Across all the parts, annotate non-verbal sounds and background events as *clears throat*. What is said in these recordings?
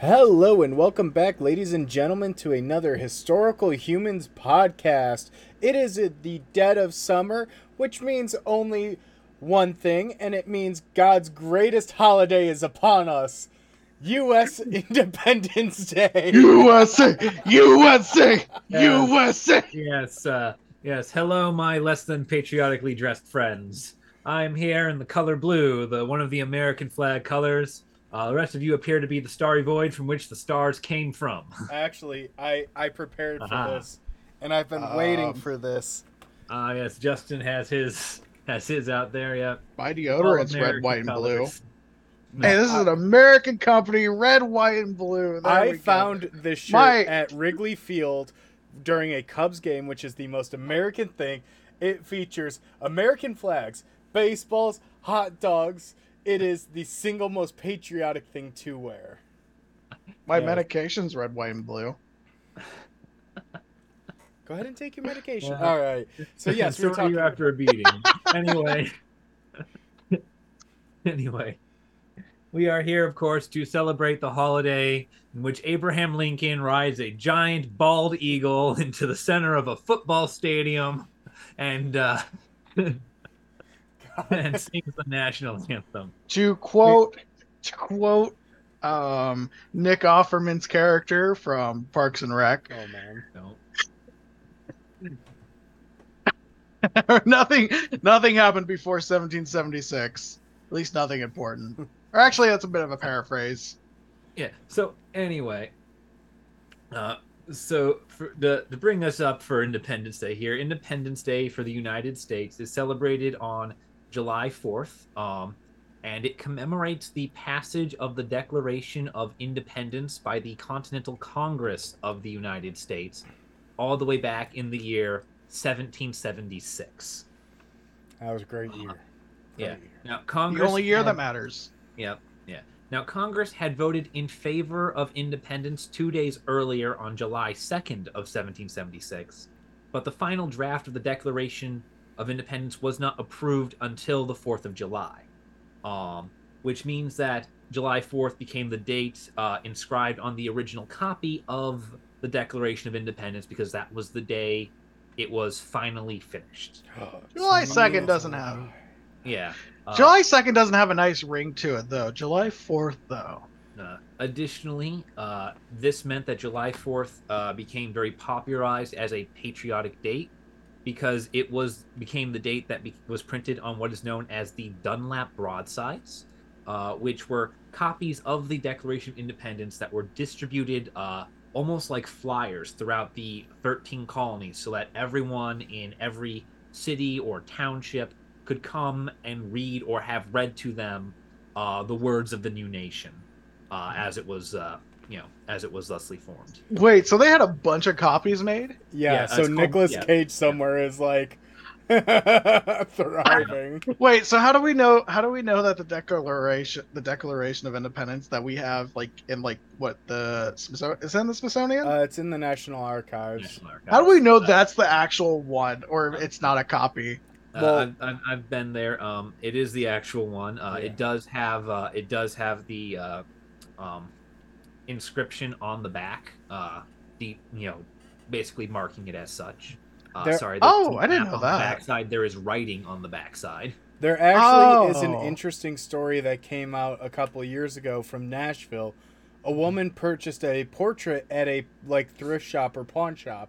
Hello and welcome back, ladies and gentlemen, to another Historical Humans podcast. It is the dead of summer, which means only one thing, and it means God's greatest holiday is upon us U.S. *laughs* Independence Day. USA, USA, *laughs* Yeah. USA. Yes, uh, yes. Hello, my less than patriotically dressed friends. I'm here in the color blue, the one of the American flag colors. Uh, the rest of you appear to be the starry void from which the stars came from. *laughs* Actually, I, I prepared for Ah. this, and I've been waiting Um, for this. Ah, yes. Justin has his has his out there. Yeah. My All deodorant's red, white, and blue. colors. Hey, this is an American company, red, white, and blue. There we I go. found this shirt My- at Wrigley Field during a Cubs game, which is the most American thing. It features American flags, baseballs, hot dogs. It is the single most patriotic thing to wear. my Yeah. medication's red, white, and blue. Go ahead and take your medication. Yeah. All right. So yes, so we're are you talking. after a beating. anyway, *laughs* anyway, we are here, of course, to celebrate the holiday in which Abraham Lincoln rides a giant bald eagle *laughs* into the center of a football stadium, and uh, *laughs* *laughs* and sings the national anthem. To quote, to quote, um, Nick Offerman's character from Parks and Rec, Oh man. So, *laughs* nothing, nothing happened before 1776. At least nothing important. Or actually, that's a bit of a paraphrase. yeah. So anyway, uh, so for the to bring us up for Independence Day here, Independence Day for the United States is celebrated on July fourth, um, and it commemorates the passage of the Declaration of Independence by the Continental Congress of the United States, all the way back in the year 1776. That was a great year. Great Yeah. year. Now Congress The only year had- that matters. Yep. Yeah. Now, Congress had voted in favor of independence two days earlier on July 2nd of 1776, but the final draft of the Declaration of Independence was not approved until the 4th of July, um, which means that July 4th became the date uh, inscribed on the original copy of the Declaration of Independence because that was the day it was finally finished. *gasps* July 2nd doesn't have- Yeah. Uh, July 2nd doesn't have a nice ring to it, though. July 4th, though. Uh, additionally, uh, this meant that July 4th uh, became very popularized as a patriotic date because it was became the date that be- was printed on what is known as the Dunlap broadsides, uh, which were copies of the Declaration of Independence that were distributed uh, almost like flyers throughout the 13 colonies, so that everyone in every city or township could come and read or have read to them uh, the words of the new nation uh, as it was, uh, you know, as it was thusly formed. Wait, so they had a bunch of copies made? Yeah. Yeah, so Nicholas yeah. Cage somewhere is like *laughs* thriving. *laughs* Wait, so how do we know? How do we know that the declaration, the Declaration of Independence that we have, like in like what the Smithsonian is that in the Smithsonian? Uh, it's in the National Archives. National Archives. how do we know that's the actual one, or it's not a copy? Uh, Well- I've, I've, I've been there. Um, it is the actual one. Uh, Yeah. It does have uh, it does have the uh, um, inscription on the back. Uh, the you know, basically marking it as such. Uh, There- sorry. Oh, I didn't know on the that. backside there is writing on the backside. There actually is an Oh. interesting story that came out a couple of years ago from Nashville. A woman purchased a portrait at a like thrift shop or pawn shop,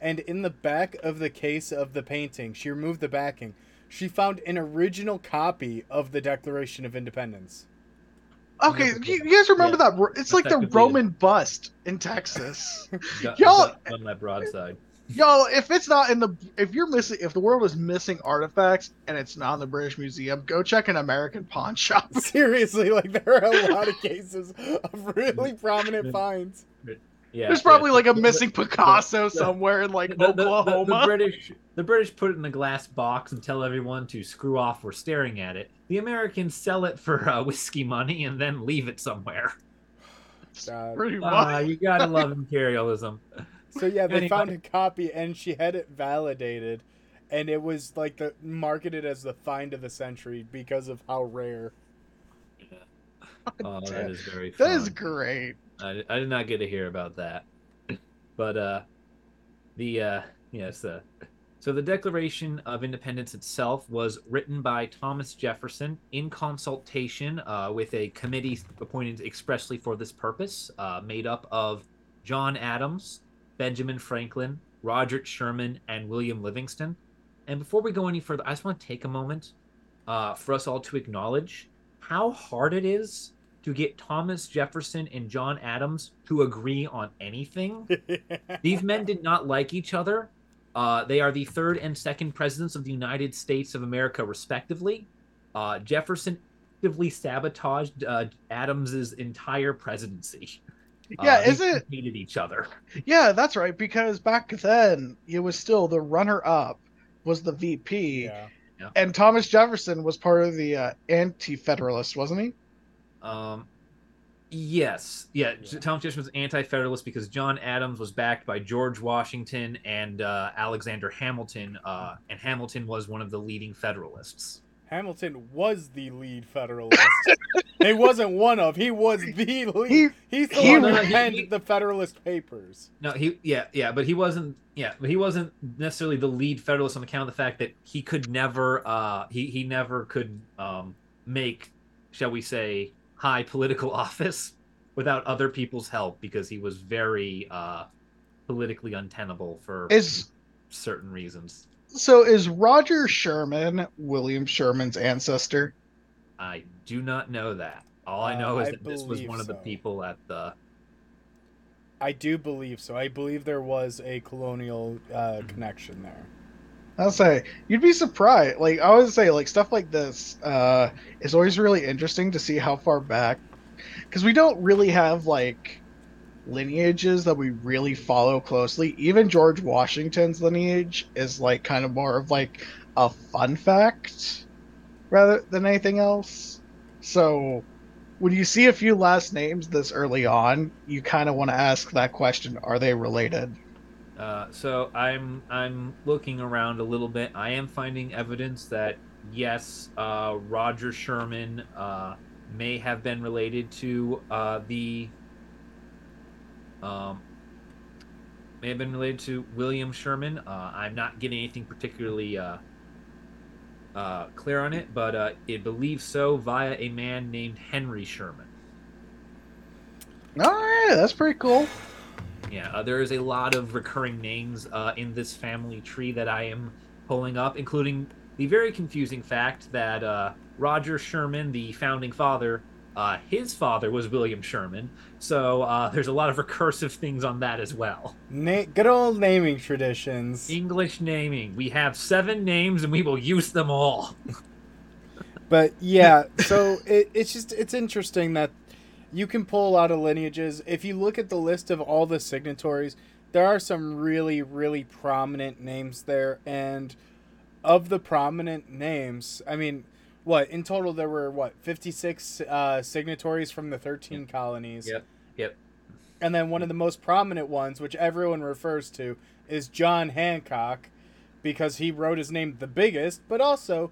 and in the back of the case of the painting, she removed the backing. She found an original copy of the Declaration of Independence. Okay, you, you guys remember that? It's like the Effectively. Roman bust in Texas. *laughs* *laughs* Dun- Y'all- on that broadside. Y'all, if it's not in the, if you're missing, if the world is missing artifacts and it's not in the British Museum, go check an American pawn shop. *laughs* Seriously, like there are a lot of cases of really prominent finds. Yeah, There's probably yeah. like a missing Picasso somewhere in like the, the- the- the- Oklahoma. The, British, the British put it in a glass box and tell everyone to screw off. We're staring at it. The Americans sell it for uh, whiskey money and then leave it somewhere. God. Pretty much. Ah, you gotta love imperialism. So yeah, they Anyway. found a copy and she had it validated, and it was like the marketed as the find of the century because of how rare. Oh, that damn. is very That fun. is great. I, I did not get to hear about that. But uh the uh yes, uh so the Declaration of Independence itself was written by Thomas Jefferson in consultation uh, with a committee appointed expressly for this purpose, uh, made up of John Adams, Benjamin Franklin, Roger Sherman, and William Livingston. And before we go any further, I just want to take a moment uh, for us all to acknowledge how hard it is to get Thomas Jefferson and John Adams to agree on anything. *laughs* These men did not like each other. Uh, they are the third and second presidents of the United States of America, respectively. Uh, Jefferson actively sabotaged uh, Adams's entire presidency. Yeah, Uh, is it- hated each other? Yeah, that's right. Because back then, it was still the runner-up was the VP, yeah. and Thomas Jefferson was part of the uh, anti-federalist, wasn't he? Um, yes, yeah. Yeah. Thomas Jefferson was anti-federalist because John Adams was backed by George Washington and uh, Alexander Hamilton, uh, and Hamilton was one of the leading Federalists. Hamilton was the lead Federalist. *laughs* he wasn't one of. He was the lead. He He's the he- one who he- penned he- the Federalist Papers. No, he yeah yeah, but he wasn't yeah, but he wasn't necessarily the lead Federalist on account of the fact that he could never uh he he never could um make shall we say high political *laughs* office without other people's help because he was very uh politically untenable for is certain reasons. so is Roger Sherman William Sherman's ancestor? I do not know that. All I know Uh, is that this was believe one of the people at the I do believe so. I believe there was a colonial uh, connection there. I'll say you'd be surprised. Like I always say, like stuff like this uh, is always really interesting to see how far back, because we don't really have like lineages that we really follow closely. Even George Washington's lineage is like kind of more of like a fun fact rather than anything else. So when you see a few last names this early on, you kind of want to ask that question: Are they related? Uh, so I'm I'm looking around a little bit. I am finding evidence that yes, uh, Roger Sherman uh, may have been related to uh, the um, may have been related to William Sherman. Uh, I'm not getting anything particularly uh, clear on it, but it believes so via a man named Henry Sherman. All right, that's pretty cool. Yeah, uh, there is a lot of recurring names uh, in this family tree that I am pulling up, including the very confusing fact that uh, Roger Sherman, the founding father, uh, his father was William Sherman. So uh, *laughs* there's a lot of recursive things on that as well. Na- good old naming traditions. English naming. We have seven names and we will use them all. *laughs* But yeah, so it, it's just it's interesting that you can pull a lot of lineages. If you look at the list of all the signatories, there are some really really prominent names there, and of the prominent names, I mean, what in total there were what fifty six uh, signatories from the thirteen colonies. Yep, yep. And then one of the most prominent ones, which everyone refers to, is John Hancock, because he wrote his name the biggest, but also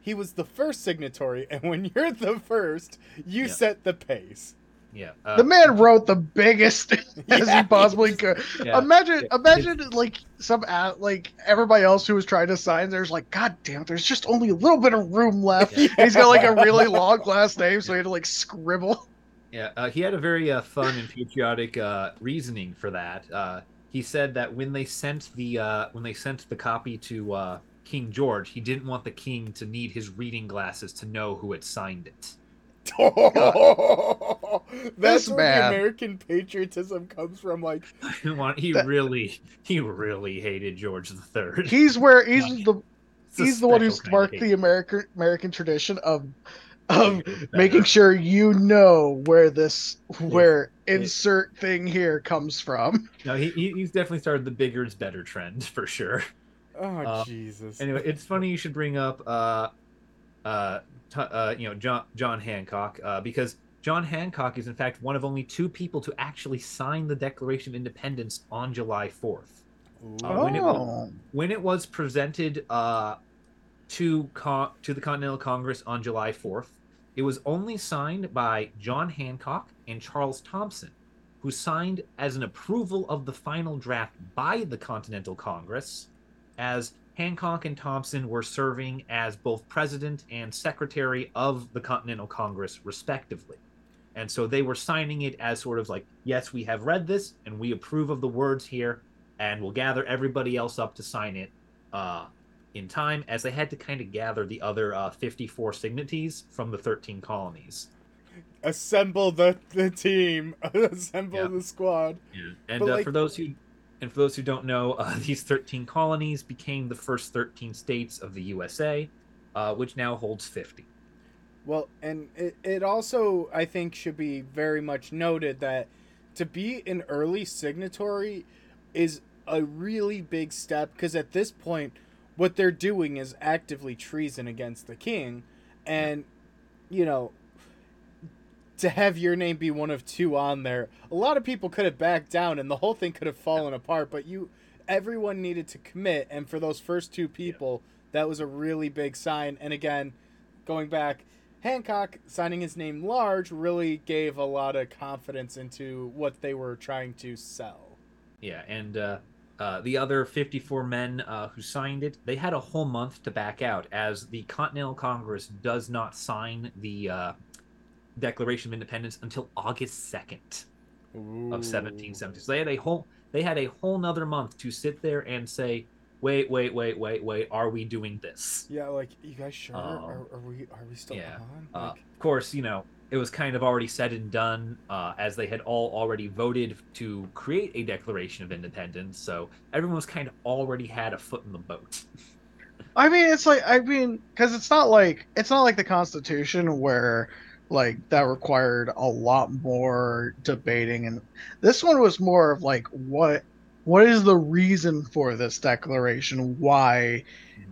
he was the first signatory, *laughs* and when you're the first, you Yeah. set the pace. Yeah. Uh, The man wrote the biggest *laughs* as he *laughs* possibly could. yeah. Imagine, Yeah. imagine like some like everybody else who was trying to sign. There's like, God damn, there's just only a little bit of room left. Yeah. He's got like a *laughs* really long last name, so he had to like scribble. Yeah, uh, he had a very uh, fun and patriotic uh, reasoning for that. Uh, he said that when they sent the uh, when they sent the copy to uh, King George, he didn't want the king to need his reading glasses to know who had signed it. *laughs* That's This where man. the American patriotism comes from. Like, *laughs* He want- he That- really he really hated George the Third. He's where he's the he's the one who special kind of sparked the American American tradition of of making sure you know where this where insert thing here comes from. *laughs* No, he, he he's definitely started the bigger is better trend for sure. oh Uh, Jesus. Anyway, it's funny you should bring up uh, uh, t- uh, you know John John Hancock uh, because John Hancock is in fact one of only two people to actually sign the Declaration of Independence on July fourth. Ooh. uh, when it was- Oh, When it was presented uh, to con- to the Continental Congress on July fourth, it was only signed by John Hancock and Charles Thomson, who signed as an approval of the final draft by the Continental Congress, as Hancock and Thomson were serving as both president and secretary of the Continental Congress, respectively. And so they were signing it as sort of like, yes, we have read this and we approve of the words here, and we'll gather everybody else up to sign it uh, in time, as they had to kind of gather the other uh, 54 signaties from the 13 colonies. Assemble the, the team. *laughs* Assemble Yeah. the squad. Yeah. And uh, like- for those who and for those who don't know, uh, *laughs* these 13 colonies became the first 13 states of the USA, uh, which now holds 50. Well, and it, it also, I think, should be very much noted that to be an early signatory is a really big step because at this point, what they're doing is actively treason against the king. And, you know, to have your name be one of two on there, a lot of people could have backed down and the whole thing could have fallen apart, but you, everyone needed to commit. And for those first two people, that was a really big sign. And again, going back, Hancock signing his name large really gave a lot of confidence into what they were trying to sell. Yeah, and uh, uh, the other 54 men uh, who signed it, they had a whole month to back out, as the Continental Congress does not sign the uh, Declaration of Independence until August 2nd of 1770. So they had a whole they had a whole nother month to sit there and say, wait, wait, wait, wait, wait, are we doing this? Yeah, like you guys sure? Um, are, are we are we still yeah, on? Uh, of course, you know, it was kind of already said and done, uh, as they had all already voted to create a Declaration of Independence. So everyone was kind of already had a foot in the boat. I mean, it's like I mean, because it's not like it's not like the Constitution where like that required a lot more debating, and this one was more of like what what is the reason for this declaration, why,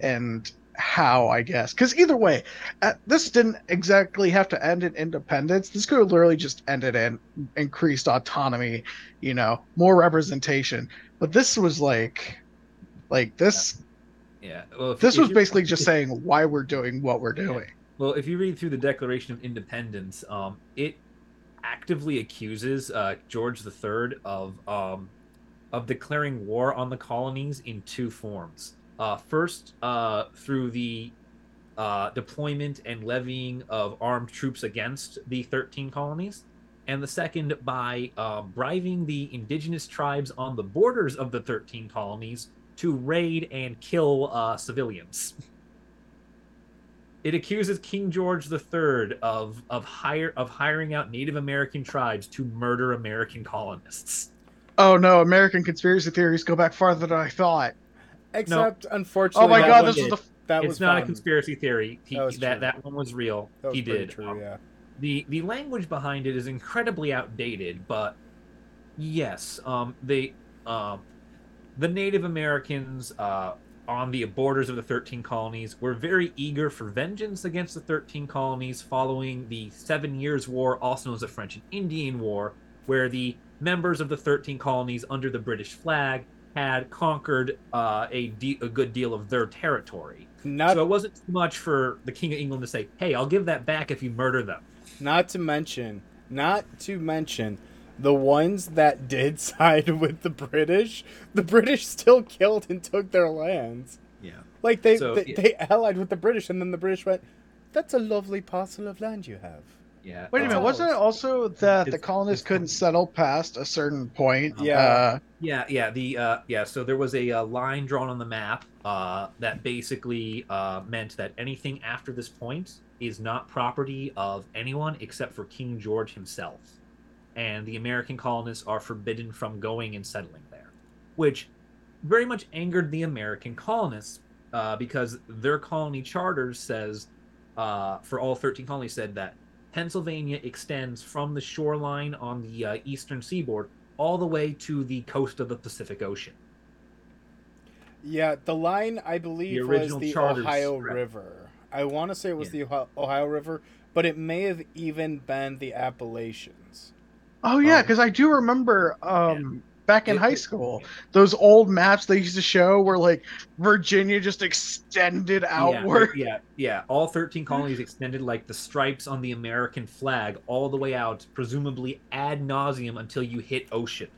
and how, I guess. Because either way, uh, this didn't exactly have to end in independence. This could have literally just ended in increased autonomy, you know, more representation. But this was like, like this Yeah. Well, if- this was basically just saying why we're doing what we're doing. Well, if you read through the Declaration of Independence, um, it actively accuses uh, George III of um, of declaring war on the colonies in two forms. Uh, first, uh, through the uh, deployment and levying of armed troops against the 13 colonies, and the second by uh, bribing the indigenous tribes on the borders of the 13 colonies to raid and kill uh, civilians. *laughs* It accuses King George III of of hire of hiring out Native American tribes to murder American colonists. Oh no, American conspiracy theories go back farther than I thought. except unfortunately, Oh my god, one this was the that it's was not a conspiracy theory. He, That that was that, true. one was real. that was he pretty did. True, Um, yeah. the the language behind it is incredibly outdated, but yes, um, they um, the Native Americans uh, on the borders of the 13 colonies were very eager for vengeance against the 13 colonies following the Seven Years' War, also known as the French and Indian War, where the members of the 13 colonies under the British flag had conquered uh, a, de- a good deal of their territory. Not so it wasn't too much for the King of England to say, "Hey, I'll give that back if you murder them." Not to mention, not to mention, the ones that did *laughs* side with the British, the British still killed and took their lands. Yeah. Like they So, they, yeah. they allied with the British, and then the British went, "That's a lovely parcel of land you have." Yeah. Wait a minute, wasn't it also that the colonists couldn't settle past a certain point? Yeah. Uh, Yeah, yeah. The uh, yeah. So there was a, uh line drawn on the map uh, that basically uh, meant that anything after this point is not property of anyone except for King George himself, and the American colonists are forbidden from going and settling there, which very much angered the American colonists uh, because their colony charter says uh, for all 13 colonies said that Pennsylvania extends from the shoreline on the uh, eastern seaboard all the way to the coast of the Pacific Ocean. Yeah, the line I believe was original the Ohio. River. I want to say it was Yeah. the Ohio- Ohio River, but it may have even been the Appalachians. Oh yeah, Um, because I do remember um, back in It- high school. Those old maps they used to show where like Virginia just extended outward. Yeah, yeah, yeah. All 13 colonies extended like the stripes on the American flag all the way out, presumably ad nauseum until you hit ocean.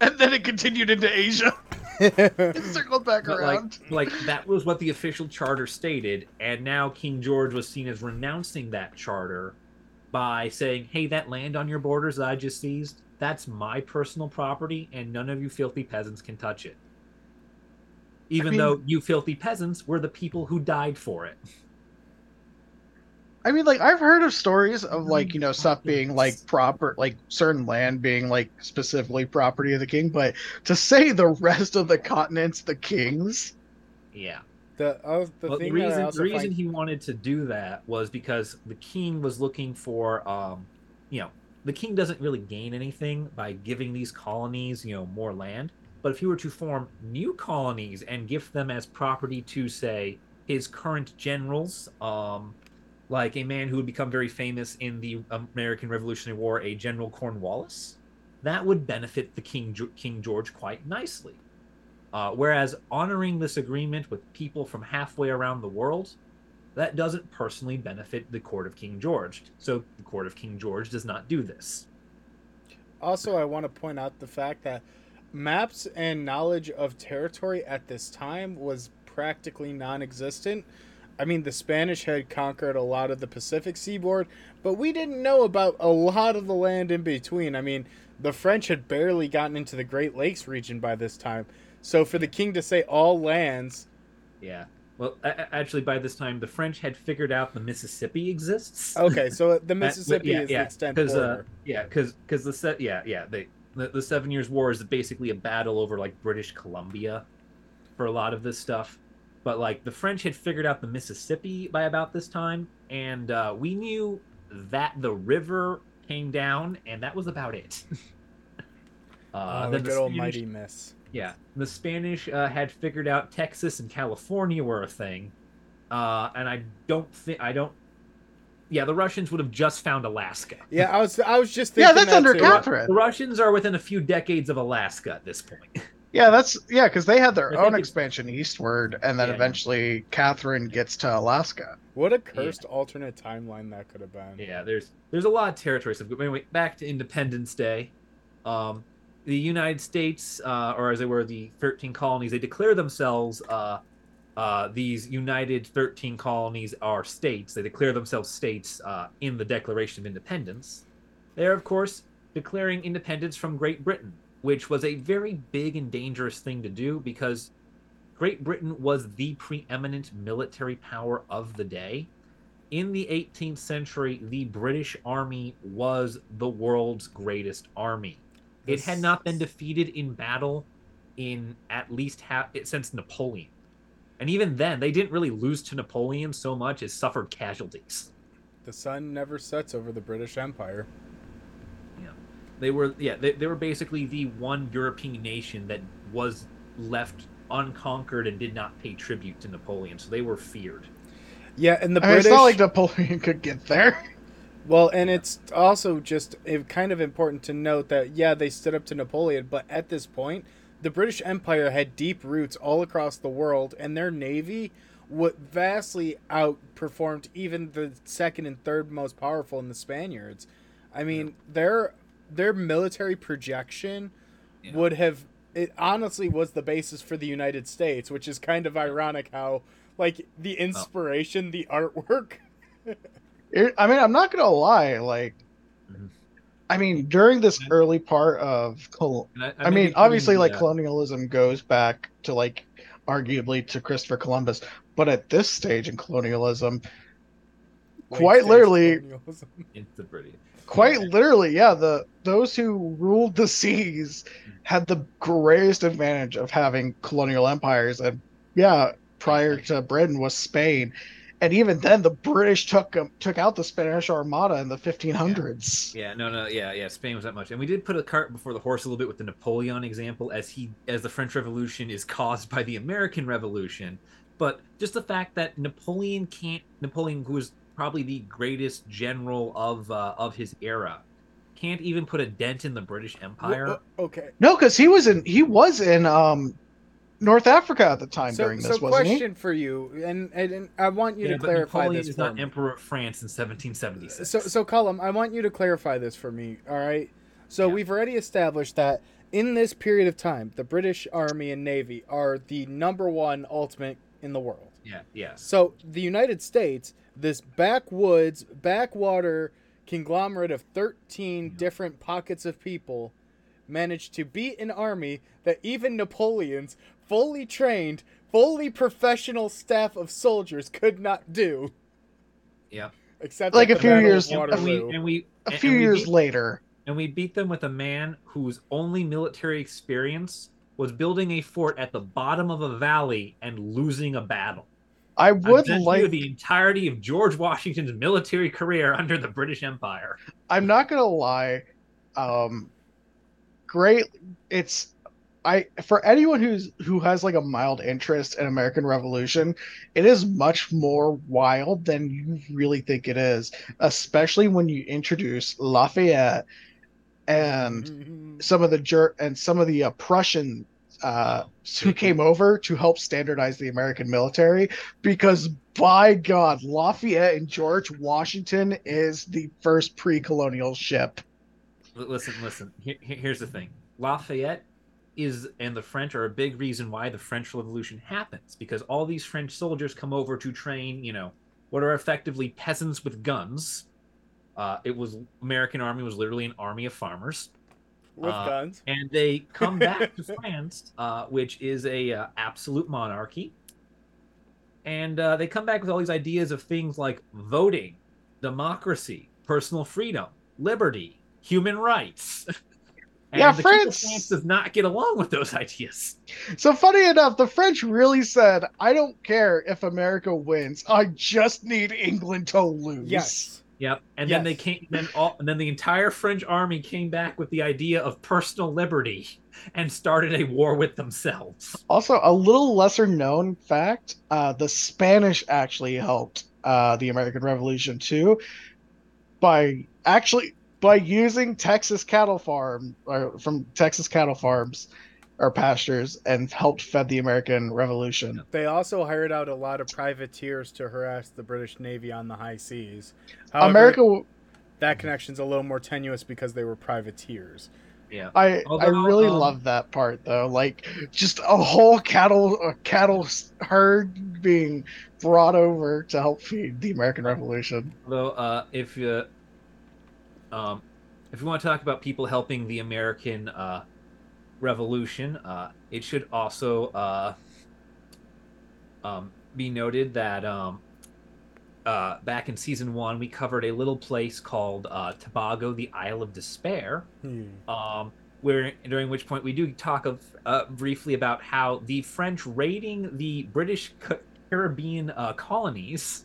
And then it continued into Asia. *laughs* It *laughs* circled back But like, around. like that was what the official charter stated, and now King George was seen as renouncing that charter by saying, "Hey, that land on your borders that I just seized, that's my personal property, and none of you filthy peasants can touch it." Even mean- though you filthy peasants were the people who died for it. I mean, like I've heard of stories of like you know mm-hmm. stuff being like proper, like certain land being like specifically property of the king, but to say the rest of the continent's the king's, Yeah. The uh, the well, the reason the reason find he wanted to do that was because the king was looking for um you know the king doesn't really gain anything by giving these colonies you know more land. But if he were to form new colonies and gift them as property to say his current generals um like a man who would become very famous in the American Revolutionary War a General Cornwallis that would benefit the king King George quite nicely uh, whereas honoring this agreement with people from halfway around the world, that doesn't personally benefit the court of King George. So the court of King George does not do this. Also, I want to point out the fact that maps and knowledge of territory at this time was practically non existent. I mean, the Spanish had conquered a lot of the Pacific seaboard, but we didn't know about a lot of the land in between. I mean, the French had barely gotten into the Great Lakes region by this time. So for the king to say all lands, Yeah. Well, actually, by this time, the French had figured out the Mississippi exists. okay, so the *laughs* Mississippi yeah, is yeah, the extent because uh, yeah, because because the set yeah yeah they the, the Seven Years' War is basically a battle over like British Columbia for a lot of this stuff. But like the French had figured out the Mississippi by about this time, and uh, we knew that the river came down, and that was about it. *laughs* uh, oh, the good old Spanish- mighty miss. Yeah, the Spanish uh, had figured out Texas and California were a thing, uh, and I don't think I don't. Yeah, the Russians would have just found Alaska. Yeah, I was I was just Yeah, thinking that's that under too. Catherine. The Russians are within a few decades of Alaska at this point. *laughs* yeah, that's yeah, because they had their I own think it's- expansion eastward, and then Yeah. eventually Catherine gets to Alaska. What a cursed alternate timeline that could have been. yeah, there's there's a lot of territory stuff. Anyway, back to Independence Day. Um, the United States, uh, or as they were, the 13 colonies, they declare themselves uh, uh, these United 13 colonies are states. They declare themselves states uh, in the Declaration of Independence. They're, of course, declaring independence from Great Britain, which was a very big and dangerous thing to do because Great Britain was the preeminent military power of the day. In the 18th century, the British Army was the world's greatest army. It had not been defeated in battle in at least half eh, since Napoleon. And even then, they didn't really lose to Napoleon so much as suffered casualties. The sun never sets over the British Empire. Yeah. They were yeah, they, they were basically the one European nation that was left unconquered and did not pay tribute to Napoleon, so they were feared. Yeah, and the I mean, British. it's not like Napoleon *laughs* could get there. Well, and it's also just kind of important to note that yeah, they stood up to Napoleon, but at this point, the British Empire had deep roots all across the world, and their navy would vastly outperformed even the second and third most powerful in the Spaniards. I mean, their their military projection Yeah. would have it honestly was the basis for the United States, which is kind of ironic how like the inspiration, the artwork. *laughs* It- I mean, I'm not gonna lie. Like, Mhm. I mean, during this early part of, col- And I, I mean, obviously, like uh, colonialism goes back to like arguably to Christopher Columbus, but at this stage in colonialism, quite late-stage literally, colonialism. *laughs* it's the British. quite Yeah. literally, yeah, the those who ruled the seas had the greatest advantage of having colonial empires, and yeah, prior to Britain was Spain, and even then, the British took 'em- took out the Spanish Armada in the 1500s. Yeah, no, no, yeah, yeah. Spain was that much, and we did put a cart before the horse a little bit with the Napoleon example, as he, as the French Revolution is caused by the American Revolution. But just the fact that Napoleon can't, Napoleon, who was probably the greatest general of uh, of his era, can't even put a dent in the British Empire. Okay. No, because he was in he was in um North Africa at the time So, during this, so wasn't question for you, and, and and I want you Yeah, to but clarify Napoleon this is for not me. emperor of France in 1776. So, so Colum, I want you to clarify this for me. All right. So Yeah. we've already established that in this period of time, the British Army and Navy are the number one ultimate in the world. yeah, yes. So the United States, this backwoods, backwater conglomerate of 13 Yeah. different pockets of people, managed to beat an army that even Napoleon's fully trained, fully professional staff of soldiers could not do. Yeah. Except Like a few years- of and we and we A and- few and we years beat, later. and we beat them with a man whose only military experience was building a fort at the bottom of a valley and losing a battle. I I would sent you like the entirety of George Washington's military career under the British Empire. I'm not gonna lie. Um great it's I for anyone who's who has like a mild interest in American Revolution, it is much more wild than you really think it is, especially when you introduce Lafayette and Mhm. some of the Ger- and some of the uh, Prussian uh, who came over to help standardize the American military. Because by God, Lafayette and George Washington is the first pre-colonial ship. Listen, listen. Here- here's the thing. Lafayette is and the French are a big reason why the French Revolution happens because all these French soldiers come over to train, you know, what are effectively peasants with guns. Uh, it was American army was literally an army of farmers, with uh, guns. and they come back *laughs* to France, uh, which is a uh, absolute monarchy, and uh, they come back with all these ideas of things like voting, democracy, personal freedom, liberty, human rights. *laughs* And Yeah, the King France- France does not get along with those *laughs* ideas. So funny enough, the French really said, "I don't care if America wins. I just need England to lose." Yes. Yep. And then they Yes. came then all and then the entire French army came back with the idea of personal liberty and started a war with themselves. Also, a little lesser known fact: uh, the Spanish actually helped uh, the American Revolution too, by actually by using Texas cattle farm or from Texas cattle farms or pastures and helped fed the American Revolution. They also hired out a lot of privateers to harass the British Navy on the high seas. However, America, that connection's a little more tenuous because they were privateers. Yeah. I I really um, love that part though. Like just a whole cattle a cattle herd being brought over to help feed the American Revolution. Although, uh, if you, um, if you want to talk about people helping the American uh, Revolution, uh, it should also uh, um, be noted that um, uh, back in season one, we covered a little place called uh, Tobago, the Isle of Despair, um, where during which point we do talk of uh, briefly about how the French raiding the British Caribbean uh, colonies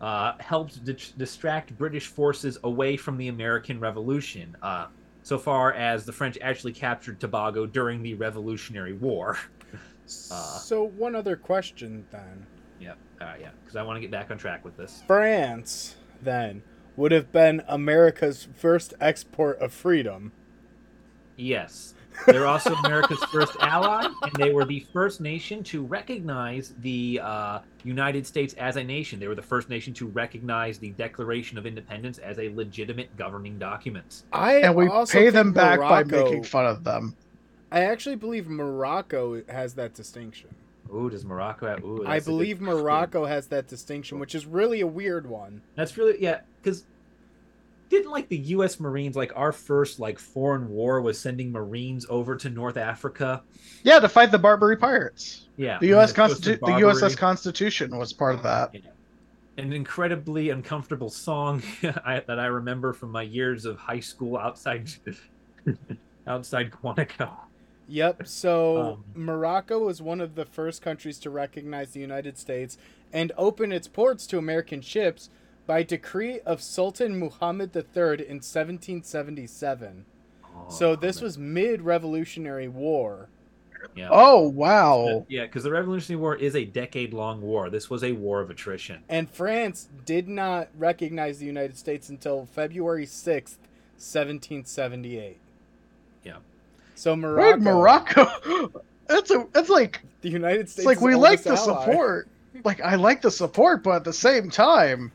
uh, helped di- distract British forces away from the American Revolution. Uh, so far as the French actually captured Tobago during the Revolutionary War. *laughs* Uh. so one other question then. yeah, uh, yeah, because I want to get back on track with this. France then would have been America's first export of freedom. Yes. They're also America's first ally, and they were the first nation to recognize the uh, United States as a nation. They were the first nation to recognize the Declaration of Independence as a legitimate governing document. I And we also pay them back by making fun of them. I actually believe Morocco has that distinction. Ooh, does Morocco have? Ooh, I that's a believe question. Morocco has that distinction, which is really a weird one. That's really yeah, because didn't like the U.S. Marines like our first like foreign war was sending Marines over to North Africa. Yeah, to fight the Barbary pirates. Yeah, The U.S. the coast of Constitu- the Barbary. USS Constitution was part of that. Yeah. An incredibly uncomfortable song *laughs* I, that I remember from my years of high school outside *laughs* outside Quantico. Yep. So Um, Morocco was one of the first countries to recognize the United States and open its ports to American ships by decree of Sultan Muhammad III in 1777. So this was mid-Revolutionary War. yeah. Oh wow! Yeah, because the Revolutionary War is a decade-long war. This was a war of attrition. And France did not recognize the United States until February 6th, 1778. Yeah. So Wait, Morocco, Morocco. *gasps* That's a. That's like. the United States. It's like we like the ally. support. Like I like the support, but at the same time,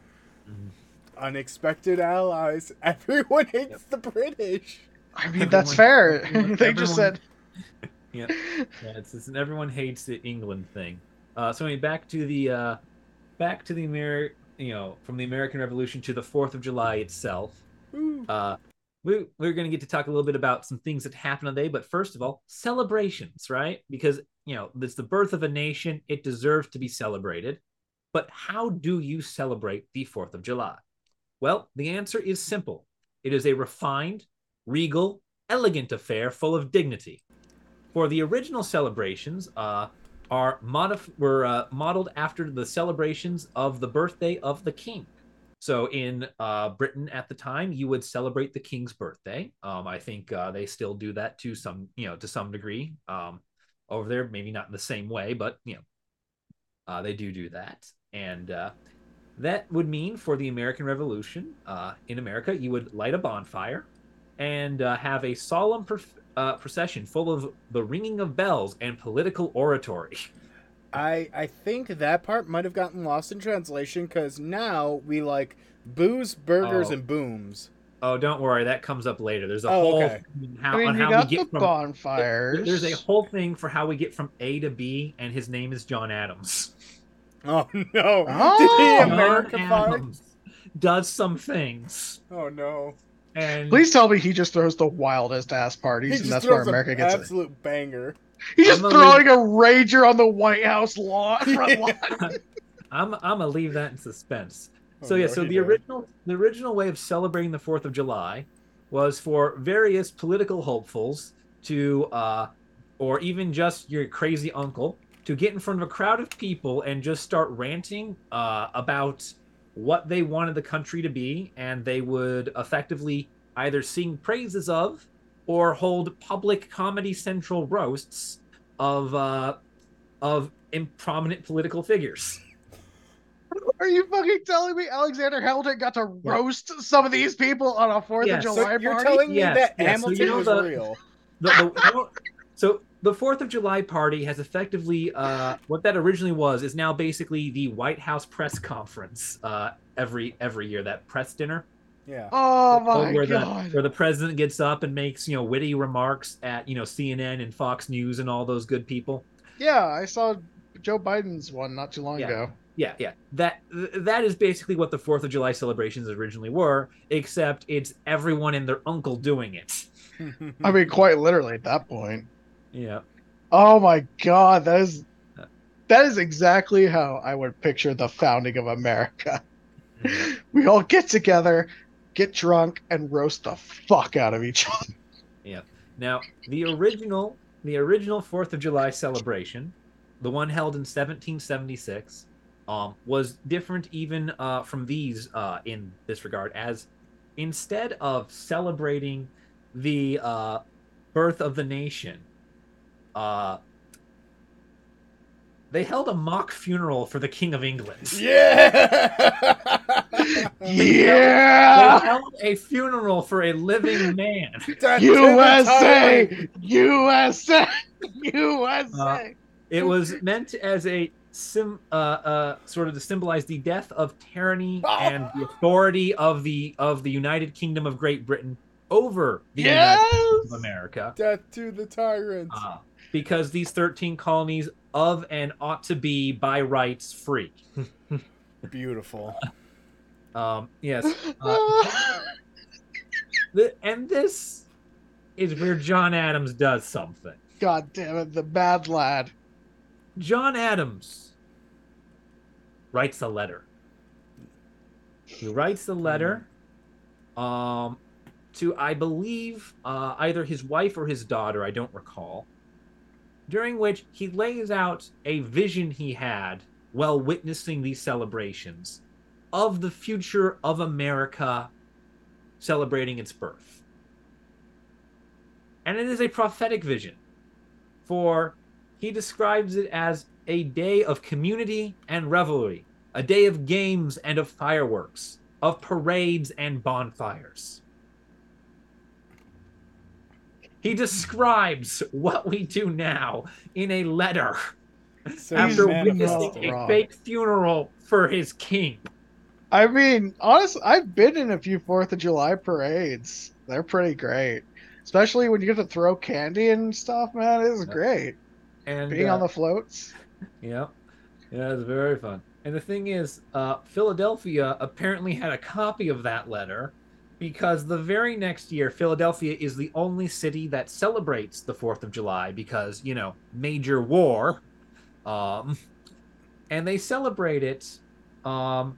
Unexpected allies. *laughs* Everyone hates the British. I mean that's fair. everyone- *laughs* they just said. *laughs* Yeah, yeah it's, it's an everyone hates the England thing. Uh, so anyway, back to the uh, back to the Ameri- you know, from the American Revolution to the Fourth of July itself. Uh, we, we're going to get to talk a little bit about some things that happened on the day, but first of all, celebrations, right? Because you know, it's the birth of a nation; it deserves to be celebrated. But how do you celebrate the Fourth of July? Well, the answer is simple. It is a refined, regal, elegant affair full of dignity. For the original celebrations, uh, are modif- were uh, modeled after the celebrations of the birthday of the king. So in uh, Britain at the time, you would celebrate the king's birthday. Um, I think uh, they still do that to some, you know, to some degree um, over there. Maybe not in the same way, but you know, uh, they do do that. And uh, that would mean for the American Revolution uh, in America, you would light a bonfire and uh, have a solemn per- uh, procession full of the ringing of bells and political oratory. I I think that part might have gotten lost in translation because now we like booze, burgers, Oh. and booms. Oh, don't worry, that comes up later. There's a Oh, whole okay. thing how, I mean, on you how got we the get from bonfires. there's a whole thing for how we get from A to B, and his name is John Adams. *laughs* Oh no! Oh. Did he John Americify? Adams does some things, Oh no! and Please tell me he just throws the wildest ass parties, and that's where throws an America gets it. absolute banger. He's just I'm a throwing a rager on the White House lawn. Front *laughs* lawn. *laughs* I'm I'm gonna leave that in suspense. Oh, so yeah, no, so the don't. original the original way of celebrating the Fourth of July was for various political hopefuls to, uh, or even just your crazy uncle, to get in front of a crowd of people and just start ranting uh, about what they wanted the country to be, and they would effectively either sing praises of or hold public Comedy Central roasts of uh, of prominent political figures. *laughs* Are you fucking telling me Alexander Hamilton got to Yeah. roast some of these people on a Fourth Yes. of So July you're party? telling me Yes, that yes, so you Hamilton know was the- real? the, the, so the Fourth of July party has effectively uh, what that originally was is now basically the White House press conference uh, every every year. That press dinner Yeah. Oh my where the god! where the president gets up and makes you know witty remarks at you know CNN and Fox News and all those good people. Yeah, I saw Joe Biden's one not too long Yeah. ago. Yeah, yeah. That that is basically what the Fourth of July celebrations originally were, except it's everyone and their uncle doing it. *laughs* I mean, quite literally at that point. Yeah. Oh my god, that is that is exactly how I would picture the founding of America. *laughs* We all get together, get drunk, and roast the fuck out of each other. Yeah. Now, the original, the original Fourth of July celebration, the one held in 1776, um, was different even uh, from these uh, in this regard. As instead of celebrating the uh, birth of the nation, uh, they held a mock funeral for the King of England. *laughs* yeah. They Yeah, held a funeral for a living man. Death to the USA. USA, USA. Uh, It was meant as a sim, uh, uh, sort of to symbolize the death of tyranny and the authority of the of the United Kingdom of Great Britain over the United States of America, Death to the tyrant. uh, because these thirteen colonies of and ought to be by rights free. *laughs* Beautiful. Um, yes, uh, *laughs* th- and this is where John Adams does something. God damn it, the bad lad. John Adams writes a letter. He writes a letter um, to, I believe, uh, either his wife or his daughter, I don't recall, during which he lays out a vision he had while witnessing these celebrations of the future of America celebrating its birth. And it is a prophetic vision, for he describes it as a day of community and revelry, a day of games and of fireworks, of parades and bonfires. He describes what we do now in a letter So after witnessing a wrong. fake funeral for his king. I mean, honestly, I've been in a few Fourth of July parades. They're pretty great, especially when you get to throw candy and stuff. Man, it is great And being uh, on the floats. Yeah, yeah, it's very fun. And the thing is, uh, Philadelphia apparently had a copy of that letter because the very next year, Philadelphia is the only city that celebrates the Fourth of July because you know major war, um, and they celebrate it um,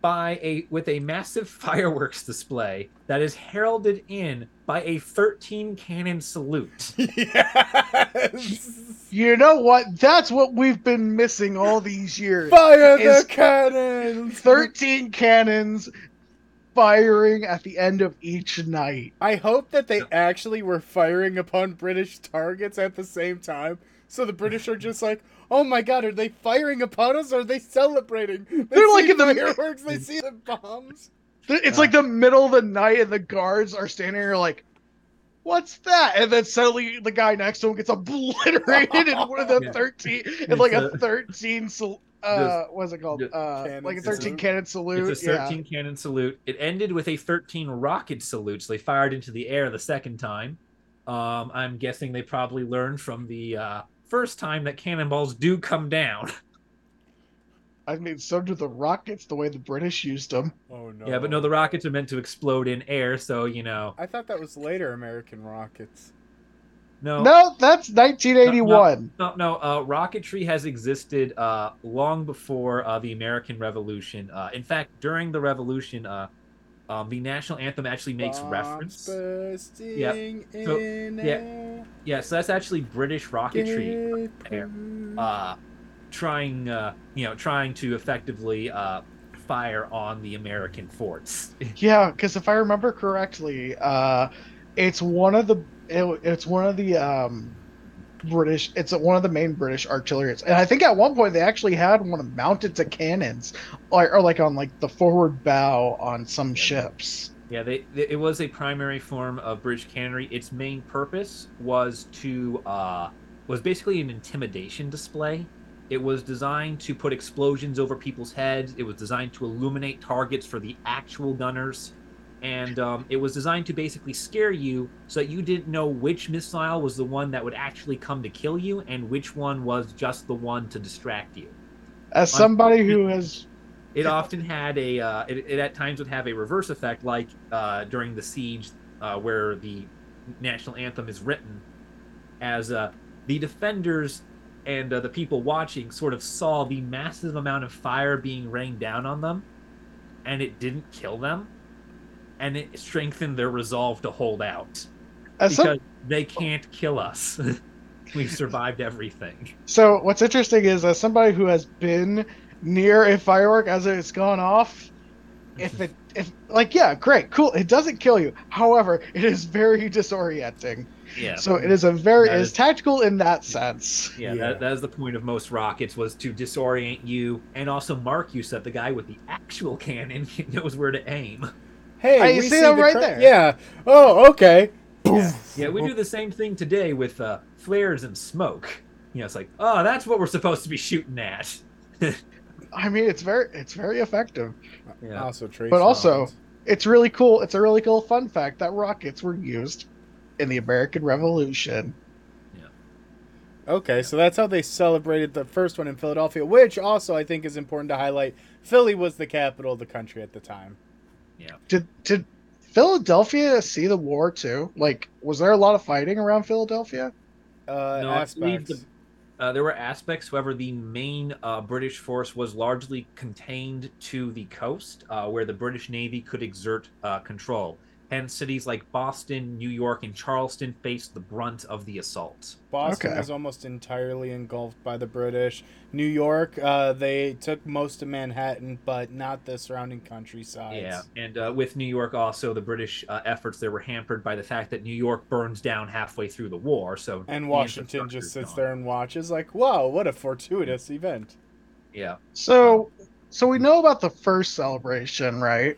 by a with a massive *laughs* fireworks display that is heralded in by a 13 cannon salute. *laughs* yes. You know what? That's what we've been missing all these years. Fire the cannons! 13 cannons firing at the end of each night. I hope that they actually were firing upon British targets at the same time. So the British are just like, oh my god, are they firing upon us or are they celebrating? They They're like in the- fireworks, they see the bombs. It's like the middle of the night, and the guards are standing there like, "What's that?" And then suddenly the guy next to him gets obliterated in one of the *laughs* Yeah. thirteen, in like a a- thirteen. Sal- Uh, what's it called? Uh, like a salute. thirteen cannon salute. It's a 13 cannon salute. It ended with a 13 rocket salute. So they fired into the air the second time. Um, I'm guessing they probably learned from the uh, first time that cannonballs do come down. Yeah, *laughs* I mean, so do the rockets. The way the British used them. Oh no. Yeah, but no, the rockets are meant to explode in air. So, you know, I thought that was later American rockets. No. No, that's 1981. No, no, uh, rocketry has existed uh, long before uh, the American Revolution. Uh, in fact, during the Revolution, uh, um, the national anthem actually makes Bombs reference. bursting So, in yeah. air. Yeah, so that's actually British rocketry. Get uh, trying uh, you know trying to effectively uh, fire on the American forts. *laughs* Yeah, because if I remember correctly, uh, it's one of the it, it's one of the um, British. It's one of the main British artillery. And I think at one point they actually had one mounted to cannons, or, or like on like the forward bow on some ships. yeah, they, they- it was a primary form of British cannery. Its main purpose was to uh, was basically an intimidation display. It was designed to put explosions over people's heads. It was designed to illuminate targets for the actual gunners. And um, it was designed to basically scare you so that you didn't know which missile was the one that would actually come to kill you and which one was just the one to distract you. As somebody who has It often had a, uh, it, it at times would have a reverse effect, like uh, during the siege, uh, where the national anthem is written, as uh, the defenders and uh, the people watching sort of saw the massive amount of fire being rained down on them, and it didn't kill them, and it strengthened their resolve to hold out as some, because they can't kill us. *laughs* We've survived everything. so what's interesting is as somebody who has been near a firework as it's gone off, if it *laughs* if like yeah great cool it doesn't kill you however it is very disorienting Yeah. so it is a very it is- is tactical in that sense Yeah, Yeah. That, that is the point of most rockets was to disorient you and also mark you so that the guy with the actual cannon *laughs* knows where to aim. Hey, Hey, you we see see them the right cra- there. Yeah. Oh, okay. Yeah. yeah, we do the same thing today with uh, flares and smoke. You know, it's like, oh, that's what we're supposed to be shooting at. *laughs* i mean it's very it's very effective Yeah. Also, trace But also- rounds. it's really cool it's a really cool fun fact that rockets were used in the american revolution Yeah. Okay, so that's how they celebrated the first one in Philadelphia, which also I think is important to highlight. Philly was the capital of the country at the time. Did did philadelphia see the war too like was there a lot of fighting around philadelphia Uh, No, I believe aspects. Uh, there were aspects, however, the main uh, British force was largely contained to the coast, uh, where the British Navy could exert uh, control. Hence, cities like Boston, New York, and Charleston faced the brunt of the assault. Boston Okay. was almost entirely engulfed by the British. New York, uh, they took most of Manhattan, but not the surrounding countryside. Yeah, and uh, with New York, also the British uh, efforts there were hampered by the fact that New York burns down halfway through the war. So And Washington just sits gone. there and watches, like, wow, what a fortuitous event. Yeah, so so we know about the first celebration right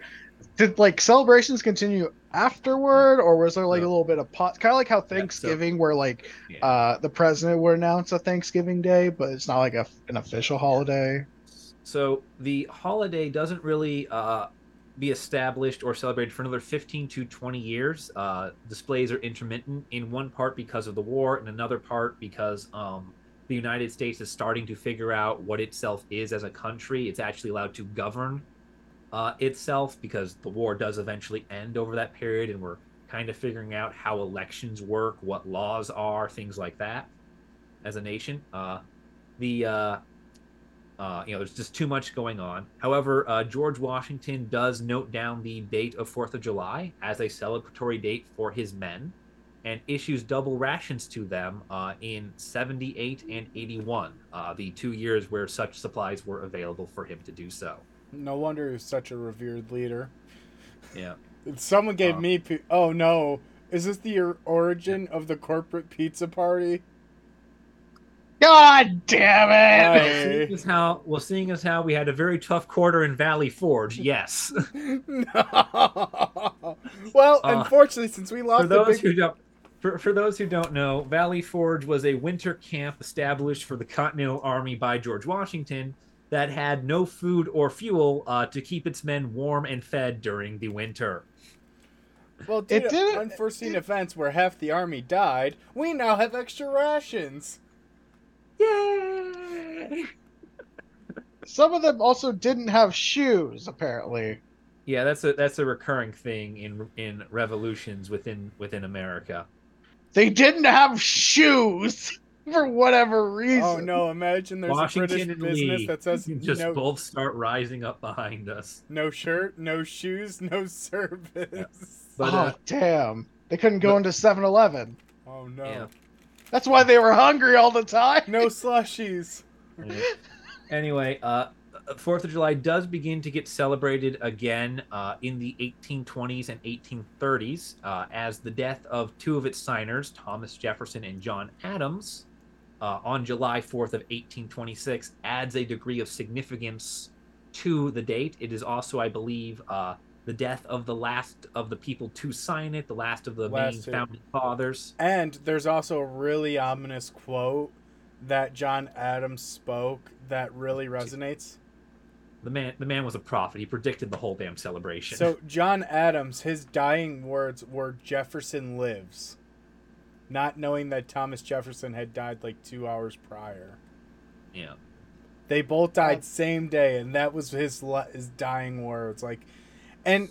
did like celebrations continue afterward, or was there like No. a little bit of pot? Kind of like how Thanksgiving, where like Yeah. uh, the president would announce a Thanksgiving Day, but it's not like a, an official holiday. So the holiday doesn't really uh, be established or celebrated for another 15 to 20 years. Uh, displays are intermittent, in one part because of the war, and another part because um, the United States is starting to figure out what itself is as a country. It's actually allowed to govern uh, itself because the war does eventually end over that period, and we're kind of figuring out how elections work, what laws are, things like that as a nation. Uh, the uh, uh, you know, there's just too much going on. However, uh, George Washington does note down the date of Fourth of July as a celebratory date for his men, and issues double rations to them uh, in 78 and 81, uh, the two years where such supplies were available for him to do so. No wonder he's such a revered leader. Yeah. Someone gave Uh, me. Pi- oh no! Is this the or- origin of the corporate pizza party? God damn it! Hey. Seeing as how well, seeing as how we had a very tough quarter in Valley Forge, *laughs* yes. *laughs* no. Well, Uh, unfortunately, since we lost for the those big who don't for, for those who don't know valley forge was a winter camp established for the continental army by george washington that had no food or fuel uh, to keep its men warm and fed during the winter well, due It to didn't- unforeseen events where half the army died, we now have extra rations. yay Some of them also didn't have shoes, apparently. yeah that's a that's a recurring thing in in revolutions within within america They didn't have shoes *laughs* for whatever reason. Oh no! Imagine there's washington a and British business lee that says just no, both start rising up behind us no shirt, no shoes, no *laughs* service. but oh, uh, damn. They couldn't go but- into 7 Eleven. Oh no! Yeah. That's why they were hungry all the time. No slushies. anyway, uh, Fourth of July does begin to get celebrated again uh, in the 1820s and 1830s uh, as the death of two of its signers, Thomas Jefferson and John Adams, uh, on July 4th of 1826, adds a degree of significance to the date. It is also, I believe, uh, the death of the last of the people to sign it, the last of the Last main two. founding fathers. And there's also a really ominous quote that John Adams spoke that really resonates. The man, the man was a prophet. He predicted the whole damn celebration. So John Adams, his dying words were "Jefferson lives," not knowing that Thomas Jefferson had died like two hours prior. yeah. They both died oh. same day, and that was his his dying words. Like, and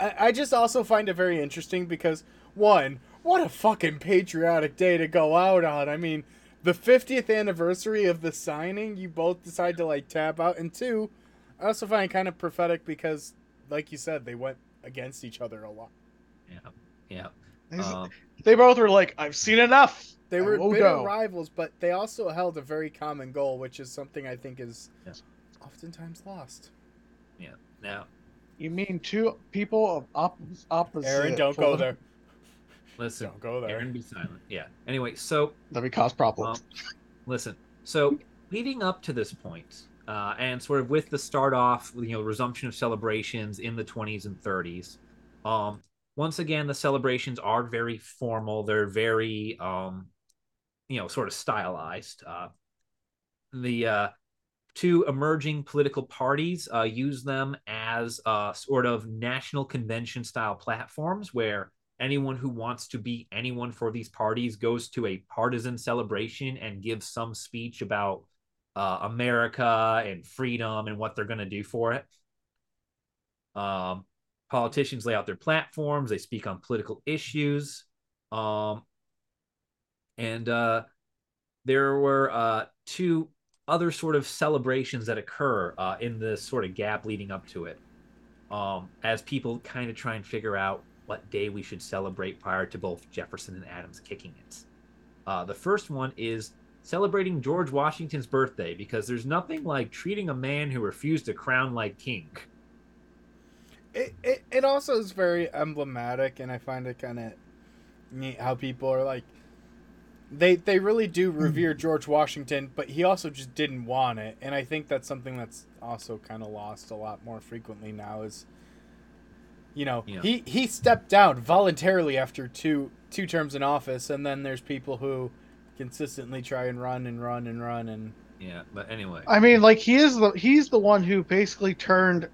I, I just also find it very interesting because one, what a fucking patriotic day to go out on. I mean, the 50th anniversary of the signing, you both decide to like tap out, and two, I also find it kind of prophetic because, like you said, they went against each other a lot. Yeah, yeah. They- Um, they both were like, I've seen enough. They were bitter go. rivals, but they also held a very common goal, which is something I think is Yes. oftentimes lost. Yeah. Now, You mean two people of op- opposite? Aaron, don't go there. listen, Don't go there. Aaron, be silent. Yeah. Anyway, so That would cause problems. um, listen. So leading up to this point, uh, and sort of with the start off, you know, resumption of celebrations in the 20s and 30s. Um, once again, the celebrations are very formal. They're very, um, you know, sort of stylized. Uh, the uh, two emerging political parties uh, use them as uh, sort of national convention style platforms where anyone who wants to be anyone for these parties goes to a partisan celebration and gives some speech about uh, America and freedom and what they're going to do for it. Um, politicians lay out their platforms, they speak on political issues. Um, and uh, there were uh, two other sort of celebrations that occur uh, in the sort of gap leading up to it um, as people kind of try and figure out what day we should celebrate prior to both Jefferson and Adams kicking it. Uh, the first one is celebrating George Washington's birthday because there's nothing like treating a man who refused a crown like king. It, it, it also is very emblematic, and I find it kind of neat how people are like, they they really do hmm. revere George Washington, but he also just didn't want it, and I think that's something that's also kind of lost a lot more frequently now. Is you know, Yeah. he he stepped down voluntarily after two two terms in office, and then there's people who consistently try and run and run and run and Yeah, but anyway. I mean, like he is the he's the one who basically turned,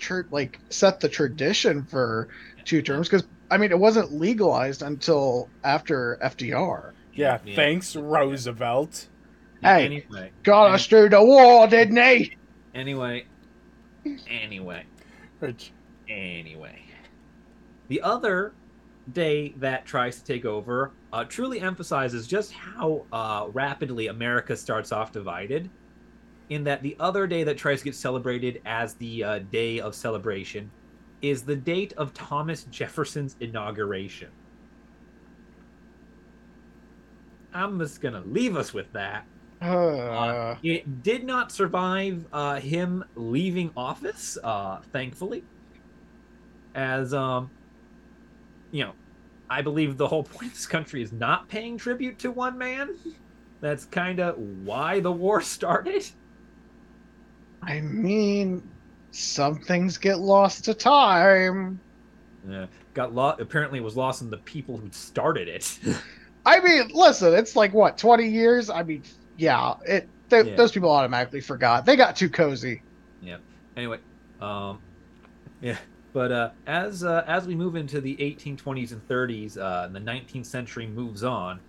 church like set the tradition for two terms because I mean it wasn't legalized until after FDR. yeah, Yeah. thanks Roosevelt. Hey. Anyway. Got us through the war, didn't he? Anyway. Anyway. Which Anyway. The other day that tries to take over uh, truly emphasizes just how uh, rapidly America starts off divided. In that the other day that tries to get celebrated as the uh, day of celebration is the date of Thomas Jefferson's inauguration. I'm just going to leave us with that. Uh, *sighs* It did not survive uh, him leaving office, uh, thankfully. As um, you know, I believe the whole *laughs* point of this country is not paying tribute to one man. That's kind of why the war started. I mean, some things get lost to time. Uh, got lo- apparently it was lost in the people who started it. *laughs* I mean, listen, it's like what twenty years. I mean, yeah, it th- Yeah. those people automatically forgot. They got too cozy. Yeah. Anyway, um, yeah. But uh, as uh, as we move into the 1820s and 30s, uh, and the 19th century moves on,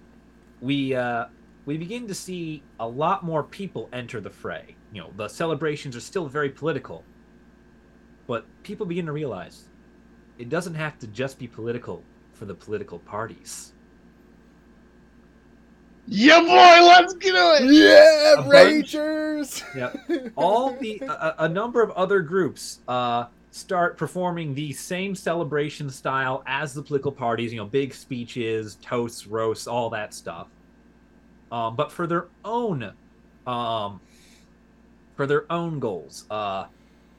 we uh, we begin to see a lot more people enter the fray. You know, the celebrations are still very political, but people begin to realize it doesn't have to just be political for the political parties. Yeah, boy, let's get it. yeah, A bunch- Rangers. *laughs* all the a, a a number of other groups uh, start performing the same celebration style as the political parties. You know, big speeches, toasts, roasts, all that stuff. Um, but for their own, um, for their own goals, uh,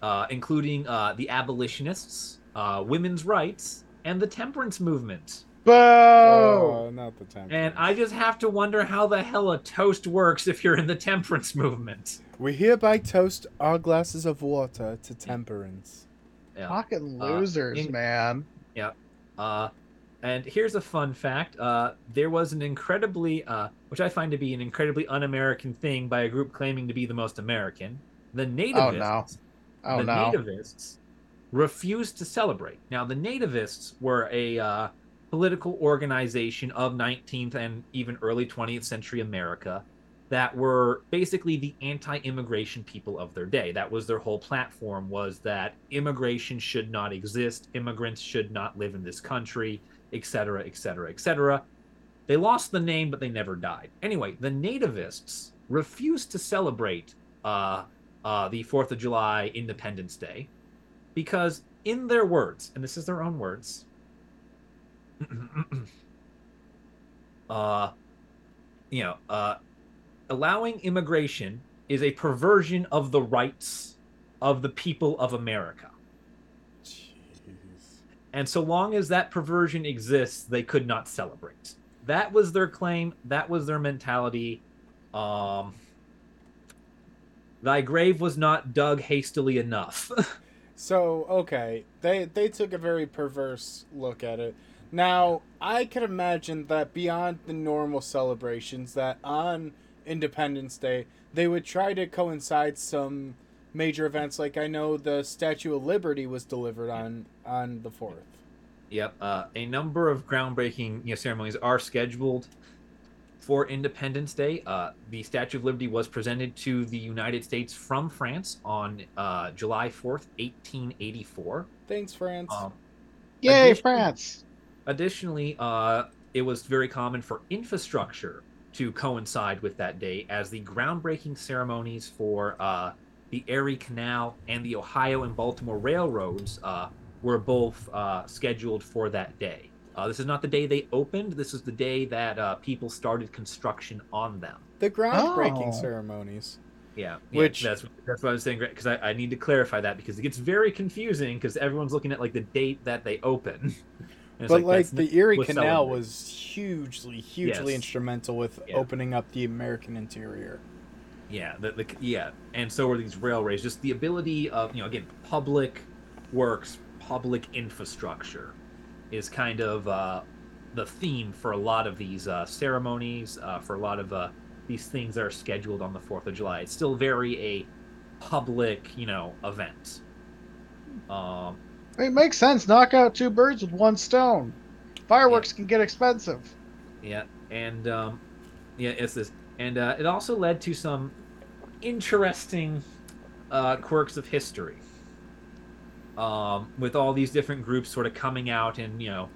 uh, including uh, the abolitionists, uh, women's rights, and the temperance movement. Boo! Oh, not the time. And I just have to wonder how the hell a toast works if you're in the temperance movement. We hereby toast our glasses of water to temperance. Yeah. Fucking Uh, losers, in- man. Uh, and here's a fun fact: uh, there was an incredibly, uh, which I find to be an incredibly un-American thing by a group claiming to be the most American. The nativists, oh, no. Oh the no. nativists, refused to celebrate. Now, the nativists were a uh, political organization of 19th and even early 20th century America that were basically the anti-immigration people of their day. That was their whole platform was that immigration should not exist, immigrants should not live in this country, etc., etc., etc. They lost the name, but they never died. Anyway, the nativists refused to celebrate uh, uh, the Fourth of July Independence Day because, in their words, and this is their own words, *clears throat* uh, you know, uh, allowing immigration is a perversion of the rights of the people of America. And so long as that perversion exists, they could not celebrate. That was their claim. That was their mentality. Um, thy grave was not dug hastily enough. *laughs* So okay, they they took a very perverse look at it. Now I could imagine that beyond the normal celebrations, that on Independence Day they would try to coincide some major events. Like I know the Statue of Liberty was delivered on on the fourth. Yep. Uh, a number of groundbreaking you know, ceremonies are scheduled for Independence Day. Uh, the Statue of Liberty was presented to the United States from France on uh, July 4th, 1884. Thanks, France. Um, Yay, addition- France. Additionally, uh, it was very common for infrastructure to coincide with that day, as the groundbreaking ceremonies for uh, the Erie Canal and the Ohio and Baltimore railroads uh, were both uh, scheduled for that day. Uh, this is not the day they opened. This is the day that uh, people started construction on them. the groundbreaking Oh. ceremonies. Yeah, yeah, Which- that's that's what I was saying because I, I need to clarify that because it gets very confusing because everyone's looking at like the date that they open. *laughs* But like, that's the Erie Canal was hugely, hugely Yes. instrumental with Yeah. opening up the American interior. Yeah, the, the yeah, and so are these railways. Just the ability of you know again public works, public infrastructure is kind of uh, the theme for a lot of these uh, ceremonies, uh, for a lot of uh, these things that are scheduled on the 4th of July. It's still very a public, you know, event. Um, It makes sense. Knock out two birds with one stone. Fireworks can get expensive. Yeah, and um, yeah, it's this, and uh, it also led to some interesting uh, quirks of history. Um, with all these different groups sort of coming out and you know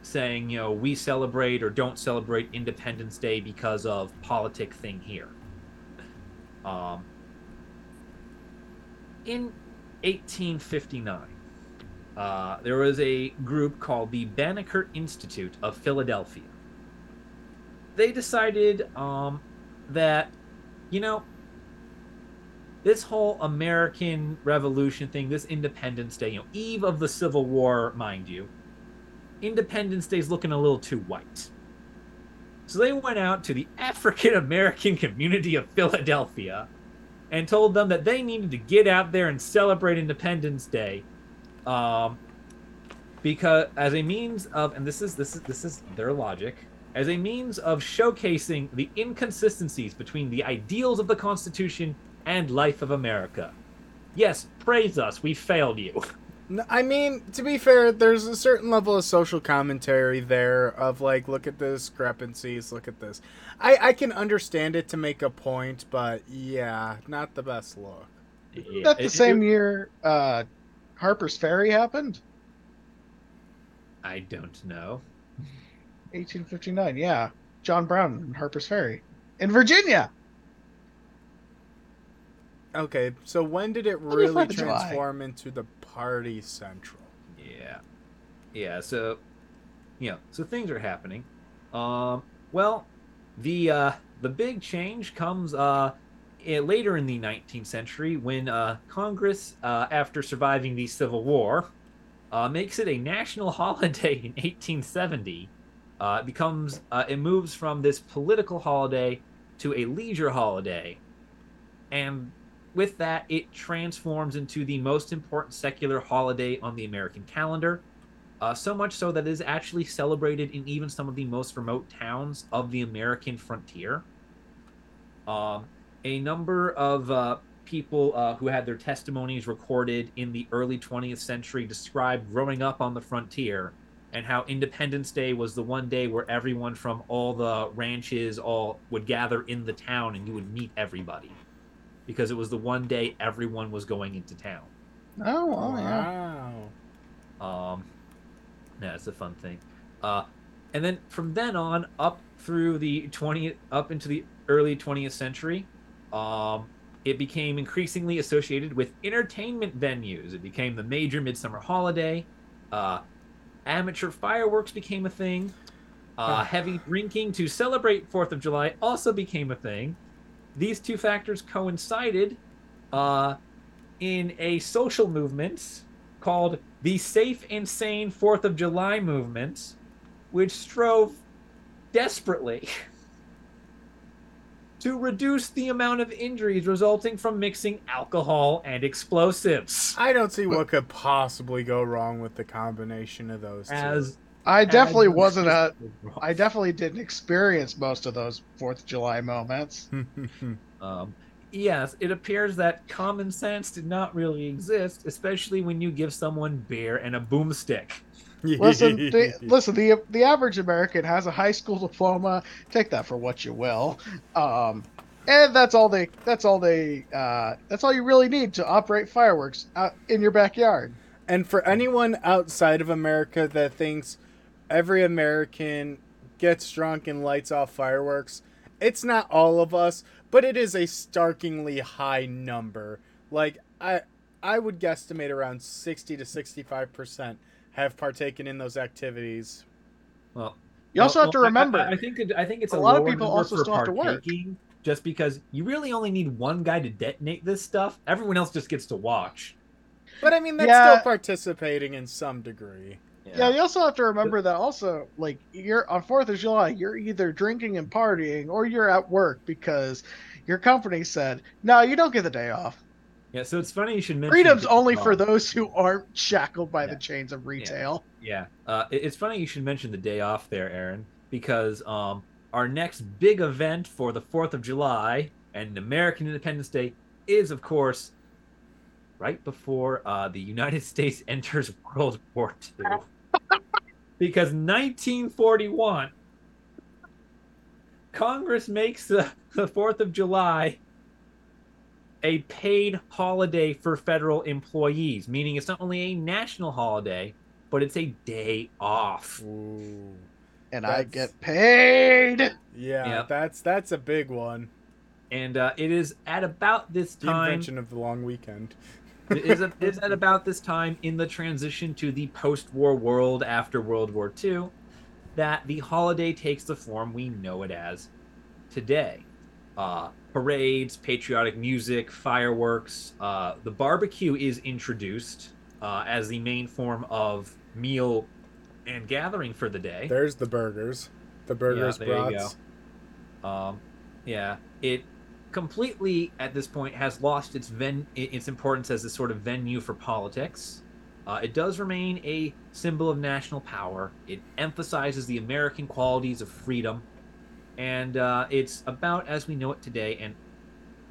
saying you know we celebrate or don't celebrate Independence Day because of politic thing here. Um, in 1859, uh, there was a group called the Banneker Institute of Philadelphia. They decided um, that, you know, this whole American Revolution thing, this Independence Day, you know, eve of the Civil War, mind you, Independence Day's looking a little too white. So they went out to the African American community of Philadelphia and told them that they needed to get out there and celebrate Independence Day um, because as a means of and this is this is this is their logic as a means of showcasing the inconsistencies between the ideals of the constitution and life of america yes praise us we failed you *laughs* I mean, to be fair, there's a certain level of social commentary there of like, look at the discrepancies, look at this. I I can understand it to make a point, but yeah, not the best look. Yeah, That the it- same it- year uh, Harper's Ferry happened? i don't know 1859, yeah. John Brown and Harper's Ferry. In Virginia! Okay, so when did it really Fourth of July. transform into the party central? Yeah. Yeah, so you know, so things are happening. Um well, the uh the big change comes uh later in the 19th century when uh Congress uh after surviving the Civil War uh makes it a national *laughs* holiday in 1870. Uh it becomes uh it moves from this political holiday to a leisure holiday. And with that, it transforms into the most important secular holiday on the American calendar. Uh, so much so that it is actually celebrated in even some of the most remote towns of the American frontier. Um, a number of uh, people uh, who had their testimonies recorded in the early 20th century described growing up on the frontier and how Independence Day was the one day where everyone from all the ranches all would gather in the town and you would meet everybody because it was the one day everyone was going into town. Oh, oh yeah. wow. Um, yeah, it's a fun thing. Uh, and then from then on, up through the 20th, up into the early 20th century, um, it became increasingly associated with entertainment venues. It became the major midsummer holiday. Uh, amateur fireworks became a thing. Uh, heavy drinking to celebrate Fourth of July also became a thing. These two factors coincided uh, in a social movement called the Safe and Sane Fourth of July movement, which strove desperately *laughs* to reduce the amount of injuries resulting from mixing alcohol and explosives. I don't see what could possibly go wrong with the combination of those two. As I definitely wasn't a. I definitely didn't experience most of those Fourth of July moments. *laughs* Um, yes, it appears that common sense did not really exist, especially when you give someone beer and a boomstick. Listen, the, *laughs* listen. The the average American has a high school diploma. Take that for what you will. Um, and that's all they. That's all they. Uh, that's all you really need to operate fireworks out in your backyard. And for anyone outside of America that thinks every American gets drunk and lights off fireworks, it's not all of us, but it is a starkingly high number. Like I I would guesstimate around 60 to 65% have partaken in those activities. Well, You also well, have to remember. I, I think it, I think it's a, a lot of people also still have to work. Just because you really only need one guy to detonate this stuff, everyone else just gets to watch. But I mean that's Yeah. still participating in some degree. Yeah, you also have to remember that also, like you're on Fourth of July, you're either drinking and partying or you're at work because your company said, "No, you don't get the day off." Yeah, so it's funny you should mention Freedom's only for those who aren't shackled by Yeah. the chains of retail. Yeah, uh, it's funny you should mention the day off there, Aaron, because um, our next big event for the Fourth of July and American Independence Day is, of course, right before uh, the United *laughs* States enters World War II. Because 1941, Congress makes the, *laughs* the Fourth of July a paid holiday for federal employees, meaning it's not only a national holiday, but it's a day off. Ooh. And I get paid. Yeah, Yep. that's that's a big one. And uh, it is at about this The time. invention of the long weekend. It is, a, is at about this time in the transition to the post-war world after World War II that the holiday takes the form we know it as today. Uh, parades, patriotic music, fireworks. Uh, the barbecue is introduced uh, as the main form of meal and gathering for the day. There's the burgers. The burgers you brats. Um, yeah, it completely at this point has lost its ven- its importance as a sort of venue for politics. Uh, it does remain a symbol of national power. It emphasizes the American qualities of freedom, and uh, it's about as we know it today. And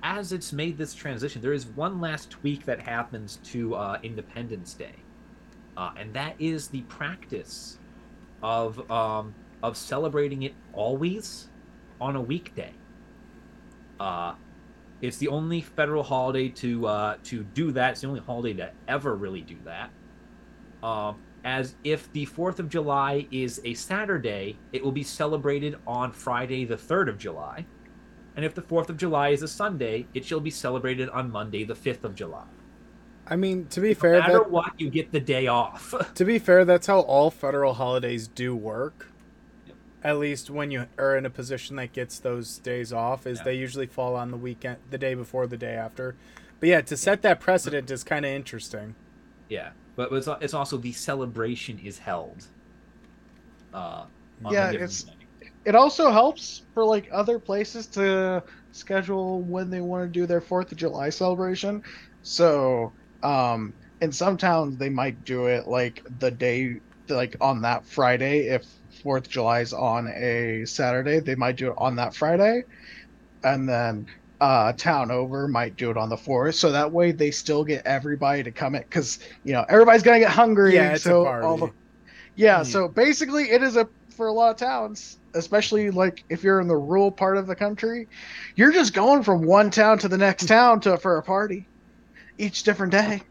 as it's made this transition, there is one last tweak that happens to uh, Independence Day, uh, and that is the practice of um, of celebrating it always on a weekday. Uh, it's the only federal holiday to uh, to do that. It's the only holiday to ever really do that. Um, as if the Fourth of July is a Saturday, it will be celebrated on Friday, the third of July, and if the Fourth of July is a Sunday, it shall be celebrated on Monday, the fifth of July. I mean, to be No fair, matter that, what, you get the day off. *laughs* to be fair, that's how all federal holidays do work. Yep. At least when you are in a position that gets those days off, is Yeah. they usually fall on the weekend, the day before, the day after. But yeah, to set that precedent is kind of interesting. Yeah, but it's, it's also the celebration is held. Uh, on Yeah, it's- day. It also helps for like other places to schedule when they want to do their Fourth of July celebration. So, um, in some towns they might do it like the day, like on that Friday. If Fourth of July is on a Saturday, they might do it on that Friday, and then uh, town over might do it on the fourth. So that way they still get everybody to come in because you know everybody's gonna get hungry. Yeah, it's a so party. all the yeah, Hmm. so basically it is a for a lot of towns, especially like if you're in the rural part of the country, you're just going from one town to the next town to for a party each different day.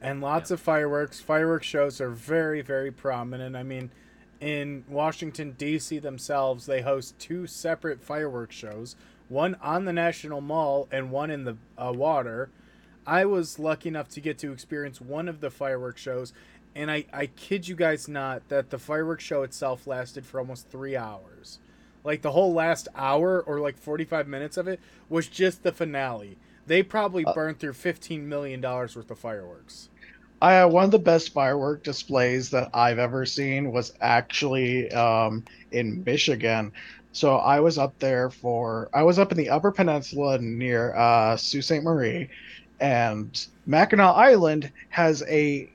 And lots of fireworks. Fireworks shows are very, very prominent. I mean, in Washington D.C. themselves, they host two separate fireworks shows, one on the National Mall and one in the uh, water. I was lucky enough to get to experience one of the fireworks shows, and I, I kid you guys not that the fireworks show itself lasted for almost three hours. Like the whole last hour or like 45 minutes of it was just the finale. They probably Uh, burned through $15 million worth of fireworks. I uh, one of the best firework displays that I've ever seen was actually um, in Michigan. So I was up there for I was up in the Upper Peninsula near uh, Sault Ste. Marie, and Mackinac Island has a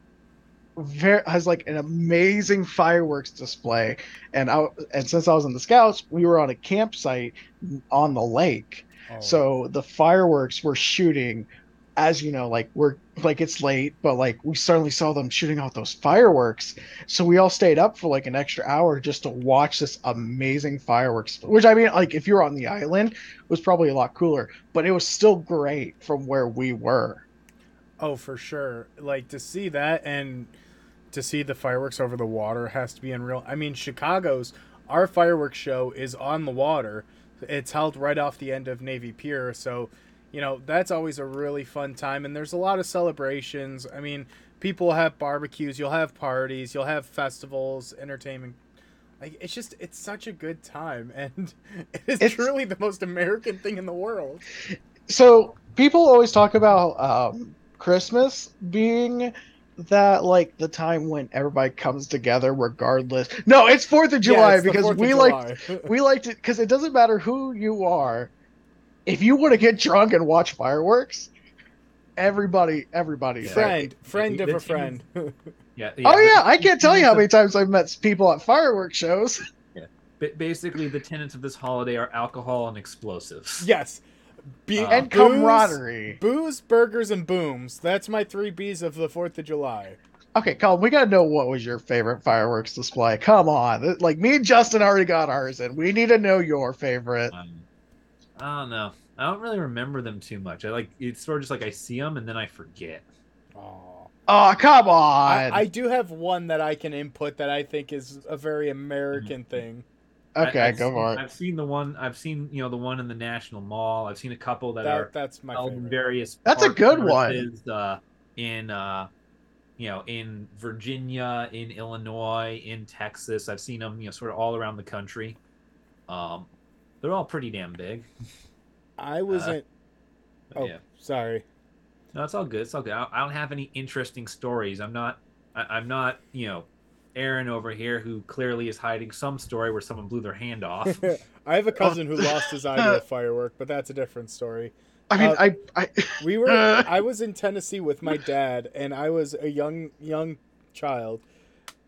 very has like an amazing fireworks display. And I and since I was in the Scouts, we were on a campsite on the lake. Oh. So the fireworks were shooting, as you know, like we're like it's late, but like we suddenly saw them shooting out those fireworks. So we all stayed up for like an extra hour just to watch this amazing fireworks. Which I mean, like if you're on the island, it was probably a lot cooler, but it was still great from where we were. Oh, for sure. Like to see that and to see the fireworks over the water has to be unreal. I mean, Chicago's our fireworks show is on the water. It's held right off the end of Navy Pier, so you know that's always a really fun time. And there's a lot of celebrations. I mean, people have barbecues, you'll have parties, you'll have festivals, entertainment. Like it's just it's such a good time, *laughs* and it is It's- truly the most American thing in the world. So people always talk about um, Christmas being that like the time when everybody comes together regardless. No, it's Fourth of July Yeah, because of we like we like to because it doesn't matter who you are if you want to get drunk and watch fireworks everybody, everybody. Yeah. friend, friend of a friend. *laughs* Yeah. Oh yeah, I can't tell you how many times I've met people at fireworks shows. of- ba- Basically, the tenets of this holiday are alcohol and explosives. yes, Be- Uh, and camaraderie. booze, burgers, and booms. That's my three B's of the Fourth of July. Okay, Colum, we gotta know what was your favorite fireworks display. Come on, like me and Justin already got ours, and we need to know your favorite. Um, I don't know. I don't really remember them too much. I like it's sort of just like I see them and then I forget. Aw. Oh, come on! I, I do have one that I can input that I think is a very American Mm-hmm. thing. Okay, I, I've go seen, for it. I've seen the one. I've seen you know the one in the National Mall. I've seen a couple that, That are that's my held in various. That's a park good one. terraces, Uh, in uh, you know, in Virginia, in Illinois, in Texas. I've seen them, you know, sort of all around the country. Um, they're all pretty damn big. I wasn't. But oh, yeah, sorry. no, it's all good. It's all good. I, I don't have any interesting stories. I'm not. I, I'm not. You know, Aaron over here who clearly is hiding some story where someone blew their hand off. *laughs* I have a cousin who lost his eye to a *laughs* firework, but that's a different story. I mean, uh, I, I, We were *laughs* I was in Tennessee with my dad and I was a young young child.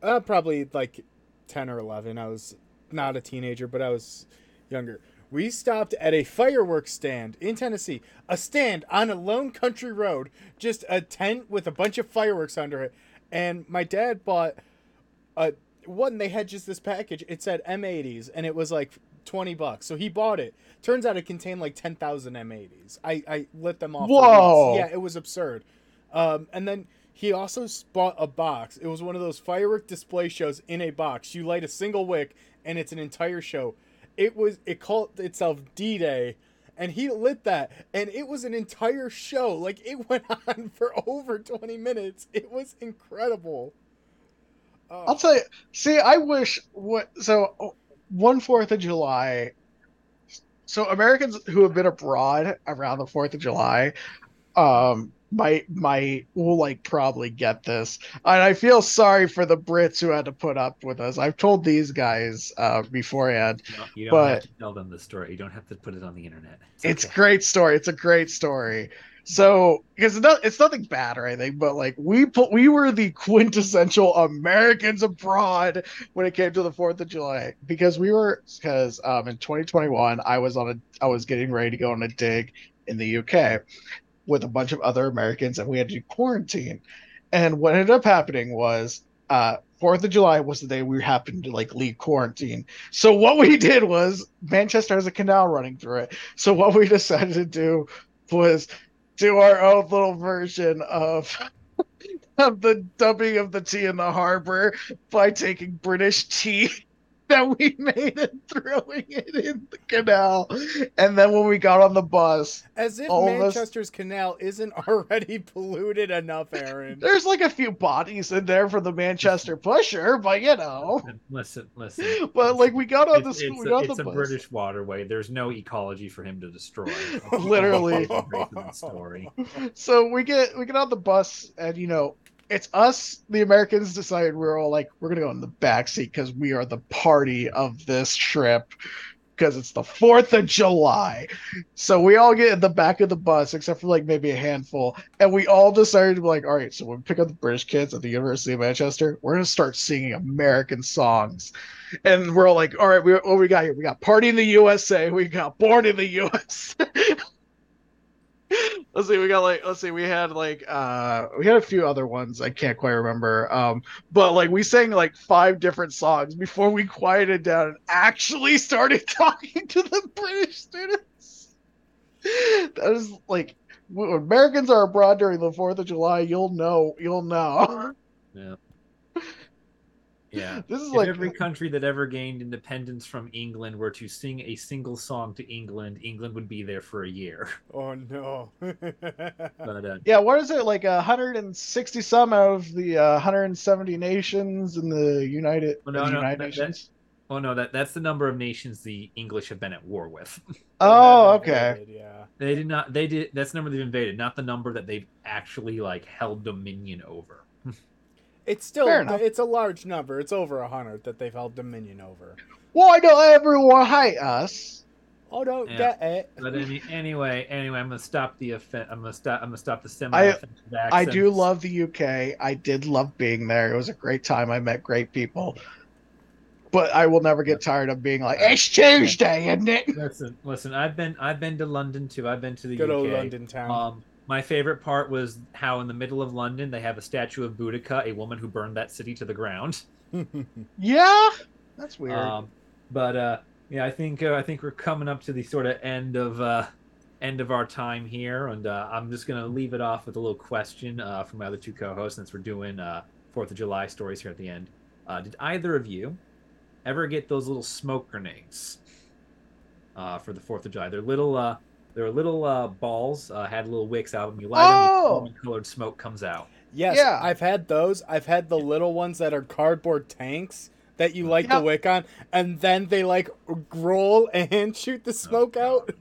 Uh probably like 10 or 11. I was not a teenager, but I was younger. We stopped at a fireworks stand in Tennessee. A stand on a lone country road, just a tent with a bunch of fireworks under it. And my dad bought a one they had just this package. It said M80s and it was like 20 bucks. So he bought it. Turns out it contained like 10,000 M80s. I, I lit them off. Whoa. Yeah, it was absurd. Um, and then he also bought a box. It was one of those firework display shows in a box. You light a single wick and it's an entire show. It was it called itself D-Day and he lit that and it was an entire show. Like it *laughs* went on for over 20 minutes. It was incredible. Uh, I'll tell you. See, I wish what so one Fourth of July. So Americans who have been abroad around the Fourth of July, um, might might will like probably get this, and I feel sorry for the Brits who had to put up with us. I've told these guys uh, beforehand. You don't, you don't But- have to tell them the story. You don't have to put it on the internet. It's okay. great story. It's a great story. So because it's, not, it's nothing bad or anything, but like we put we were the quintessential Americans abroad when it came to the Fourth of July because we were because um in 2021 I was on a I was getting ready to go on a dig in the UK with a bunch of other Americans and we had to quarantine. And what ended up happening was uh Fourth of July was the day we happened to like leave quarantine. So what we did was Manchester has a canal running through it. So what we *laughs* decided to do was do our own little version of *laughs* of the dubbing of the tea in the harbor by taking British tea that we *laughs* made and throwing it in the canal. And then when we got on the bus, As if all of us- Manchester's canal isn't *laughs* already polluted enough, Aaron. there's like a few bodies in there for the Manchester pusher, but you know. Listen, listen. *laughs* But like we got on the It's, school, it's we a, got on it's a bus. British waterway. There's no ecology for him to destroy. Literally. Great for the story. so we get we get on the bus and you know it's us the americans decided we are all like we're gonna go in the back seat because we are the party of this trip because it's the fourth of july. So we all get in the back of the bus except for like maybe a handful and we all decided to be like all right so when we pick up the british kids at the university of manchester. We're gonna start singing american songs. And we're all like all right we, what we got here? We got party in the usa we got born in the us *laughs* *laughs* let's see we got like let's see we had like uh we had a few other ones i can't quite remember um but like we sang like five different songs before we quieted down and actually *laughs* started *laughs* talking to the british students that is like when americans are abroad during the fourth of july you'll know you'll know Yeah. Yeah. *laughs* this is If like every country that ever gained independence from England were to sing a single song to England, England would be there for a year. *laughs* Oh no. *laughs* But uh, yeah what is it like 160 some out of the uh, 170 nations in the united, Well, no, the no, united that- nations oh no, that that's the number of nations the English have been at war with. oh okay Yeah. They did not. They did. That's the number they've invaded, not the number that they've actually like held dominion over. It's still Fair enough. it's a large number. It's over a hundred that they've held dominion over. Why don't everyone hate us? Oh no, Yeah. that it. But any, anyway, anyway, I'm gonna stop the offense. I'm gonna stop. I'm gonna stop the semi. I- I do love the UK. I did love being there. It was a great time. I met great people. But I will never get tired of being like, it's Tuesday, isn't it? Listen, listen. I've been. I've been to London too. I've been to the Good UK. old London town. Um, my favorite part was how in the middle of London they have a statue of Boudica, a woman who burned that city to the ground. *laughs* Yeah, that's weird. Um, but uh, yeah, I think uh, I think we're coming up to the sort of end of uh, end of our time here, and uh, I'm just gonna leave it off with a little question uh, from my other two co-hosts, since we're doing uh, Fourth of July stories here at the end. Uh, did either of you ever get those little smoke grenades uh, for the Fourth of July? They're little. Uh, they're little uh, balls. Uh, had little wicks out. When you light Oh! them, colored smoke comes out. yes, yeah. I've had those. I've had the little ones that are cardboard tanks that you light Yeah. the wick on, and then they like roll and *laughs* shoot the smoke God. out. *laughs*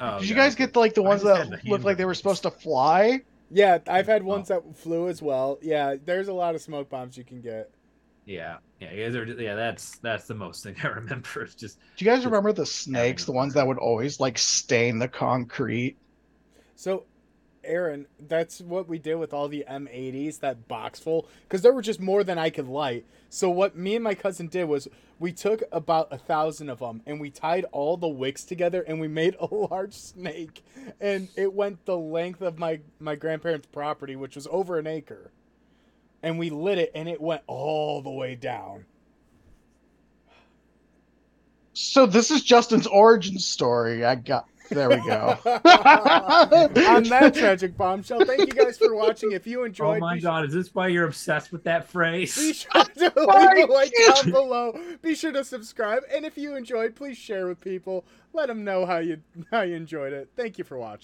Oh, Did you guys get like the ones that the looked like they were hand supposed to fly? Yeah, I've had ones that flew as well. Yeah, there's a lot of smoke bombs you can get. Yeah, yeah, yeah, they're- yeah. That's that's the most thing *laughs* I remember. It's just Do you guys remember the snakes, the ones that would always like stain the concrete? So, Aaron, that's what we did with all the M80s, that box full, because there were just more than I could light. So what me and my cousin did was we took about a thousand of them and we tied all the wicks together and we made a *laughs* large snake, and it went the length of my my grandparents' property, which was over an acre, and we lit it and it went all the way down. So this is Justin's origin story. I got there we go. *laughs* On that *laughs* tragic bombshell, thank you guys for watching. If you oh enjoyed, oh my be god, is this why you're obsessed with that phrase? Be phrase? sure to leave a like down below. Be sure to subscribe, and if you enjoyed, please share with people. Let them know how you how you enjoyed it. Thank you for watching.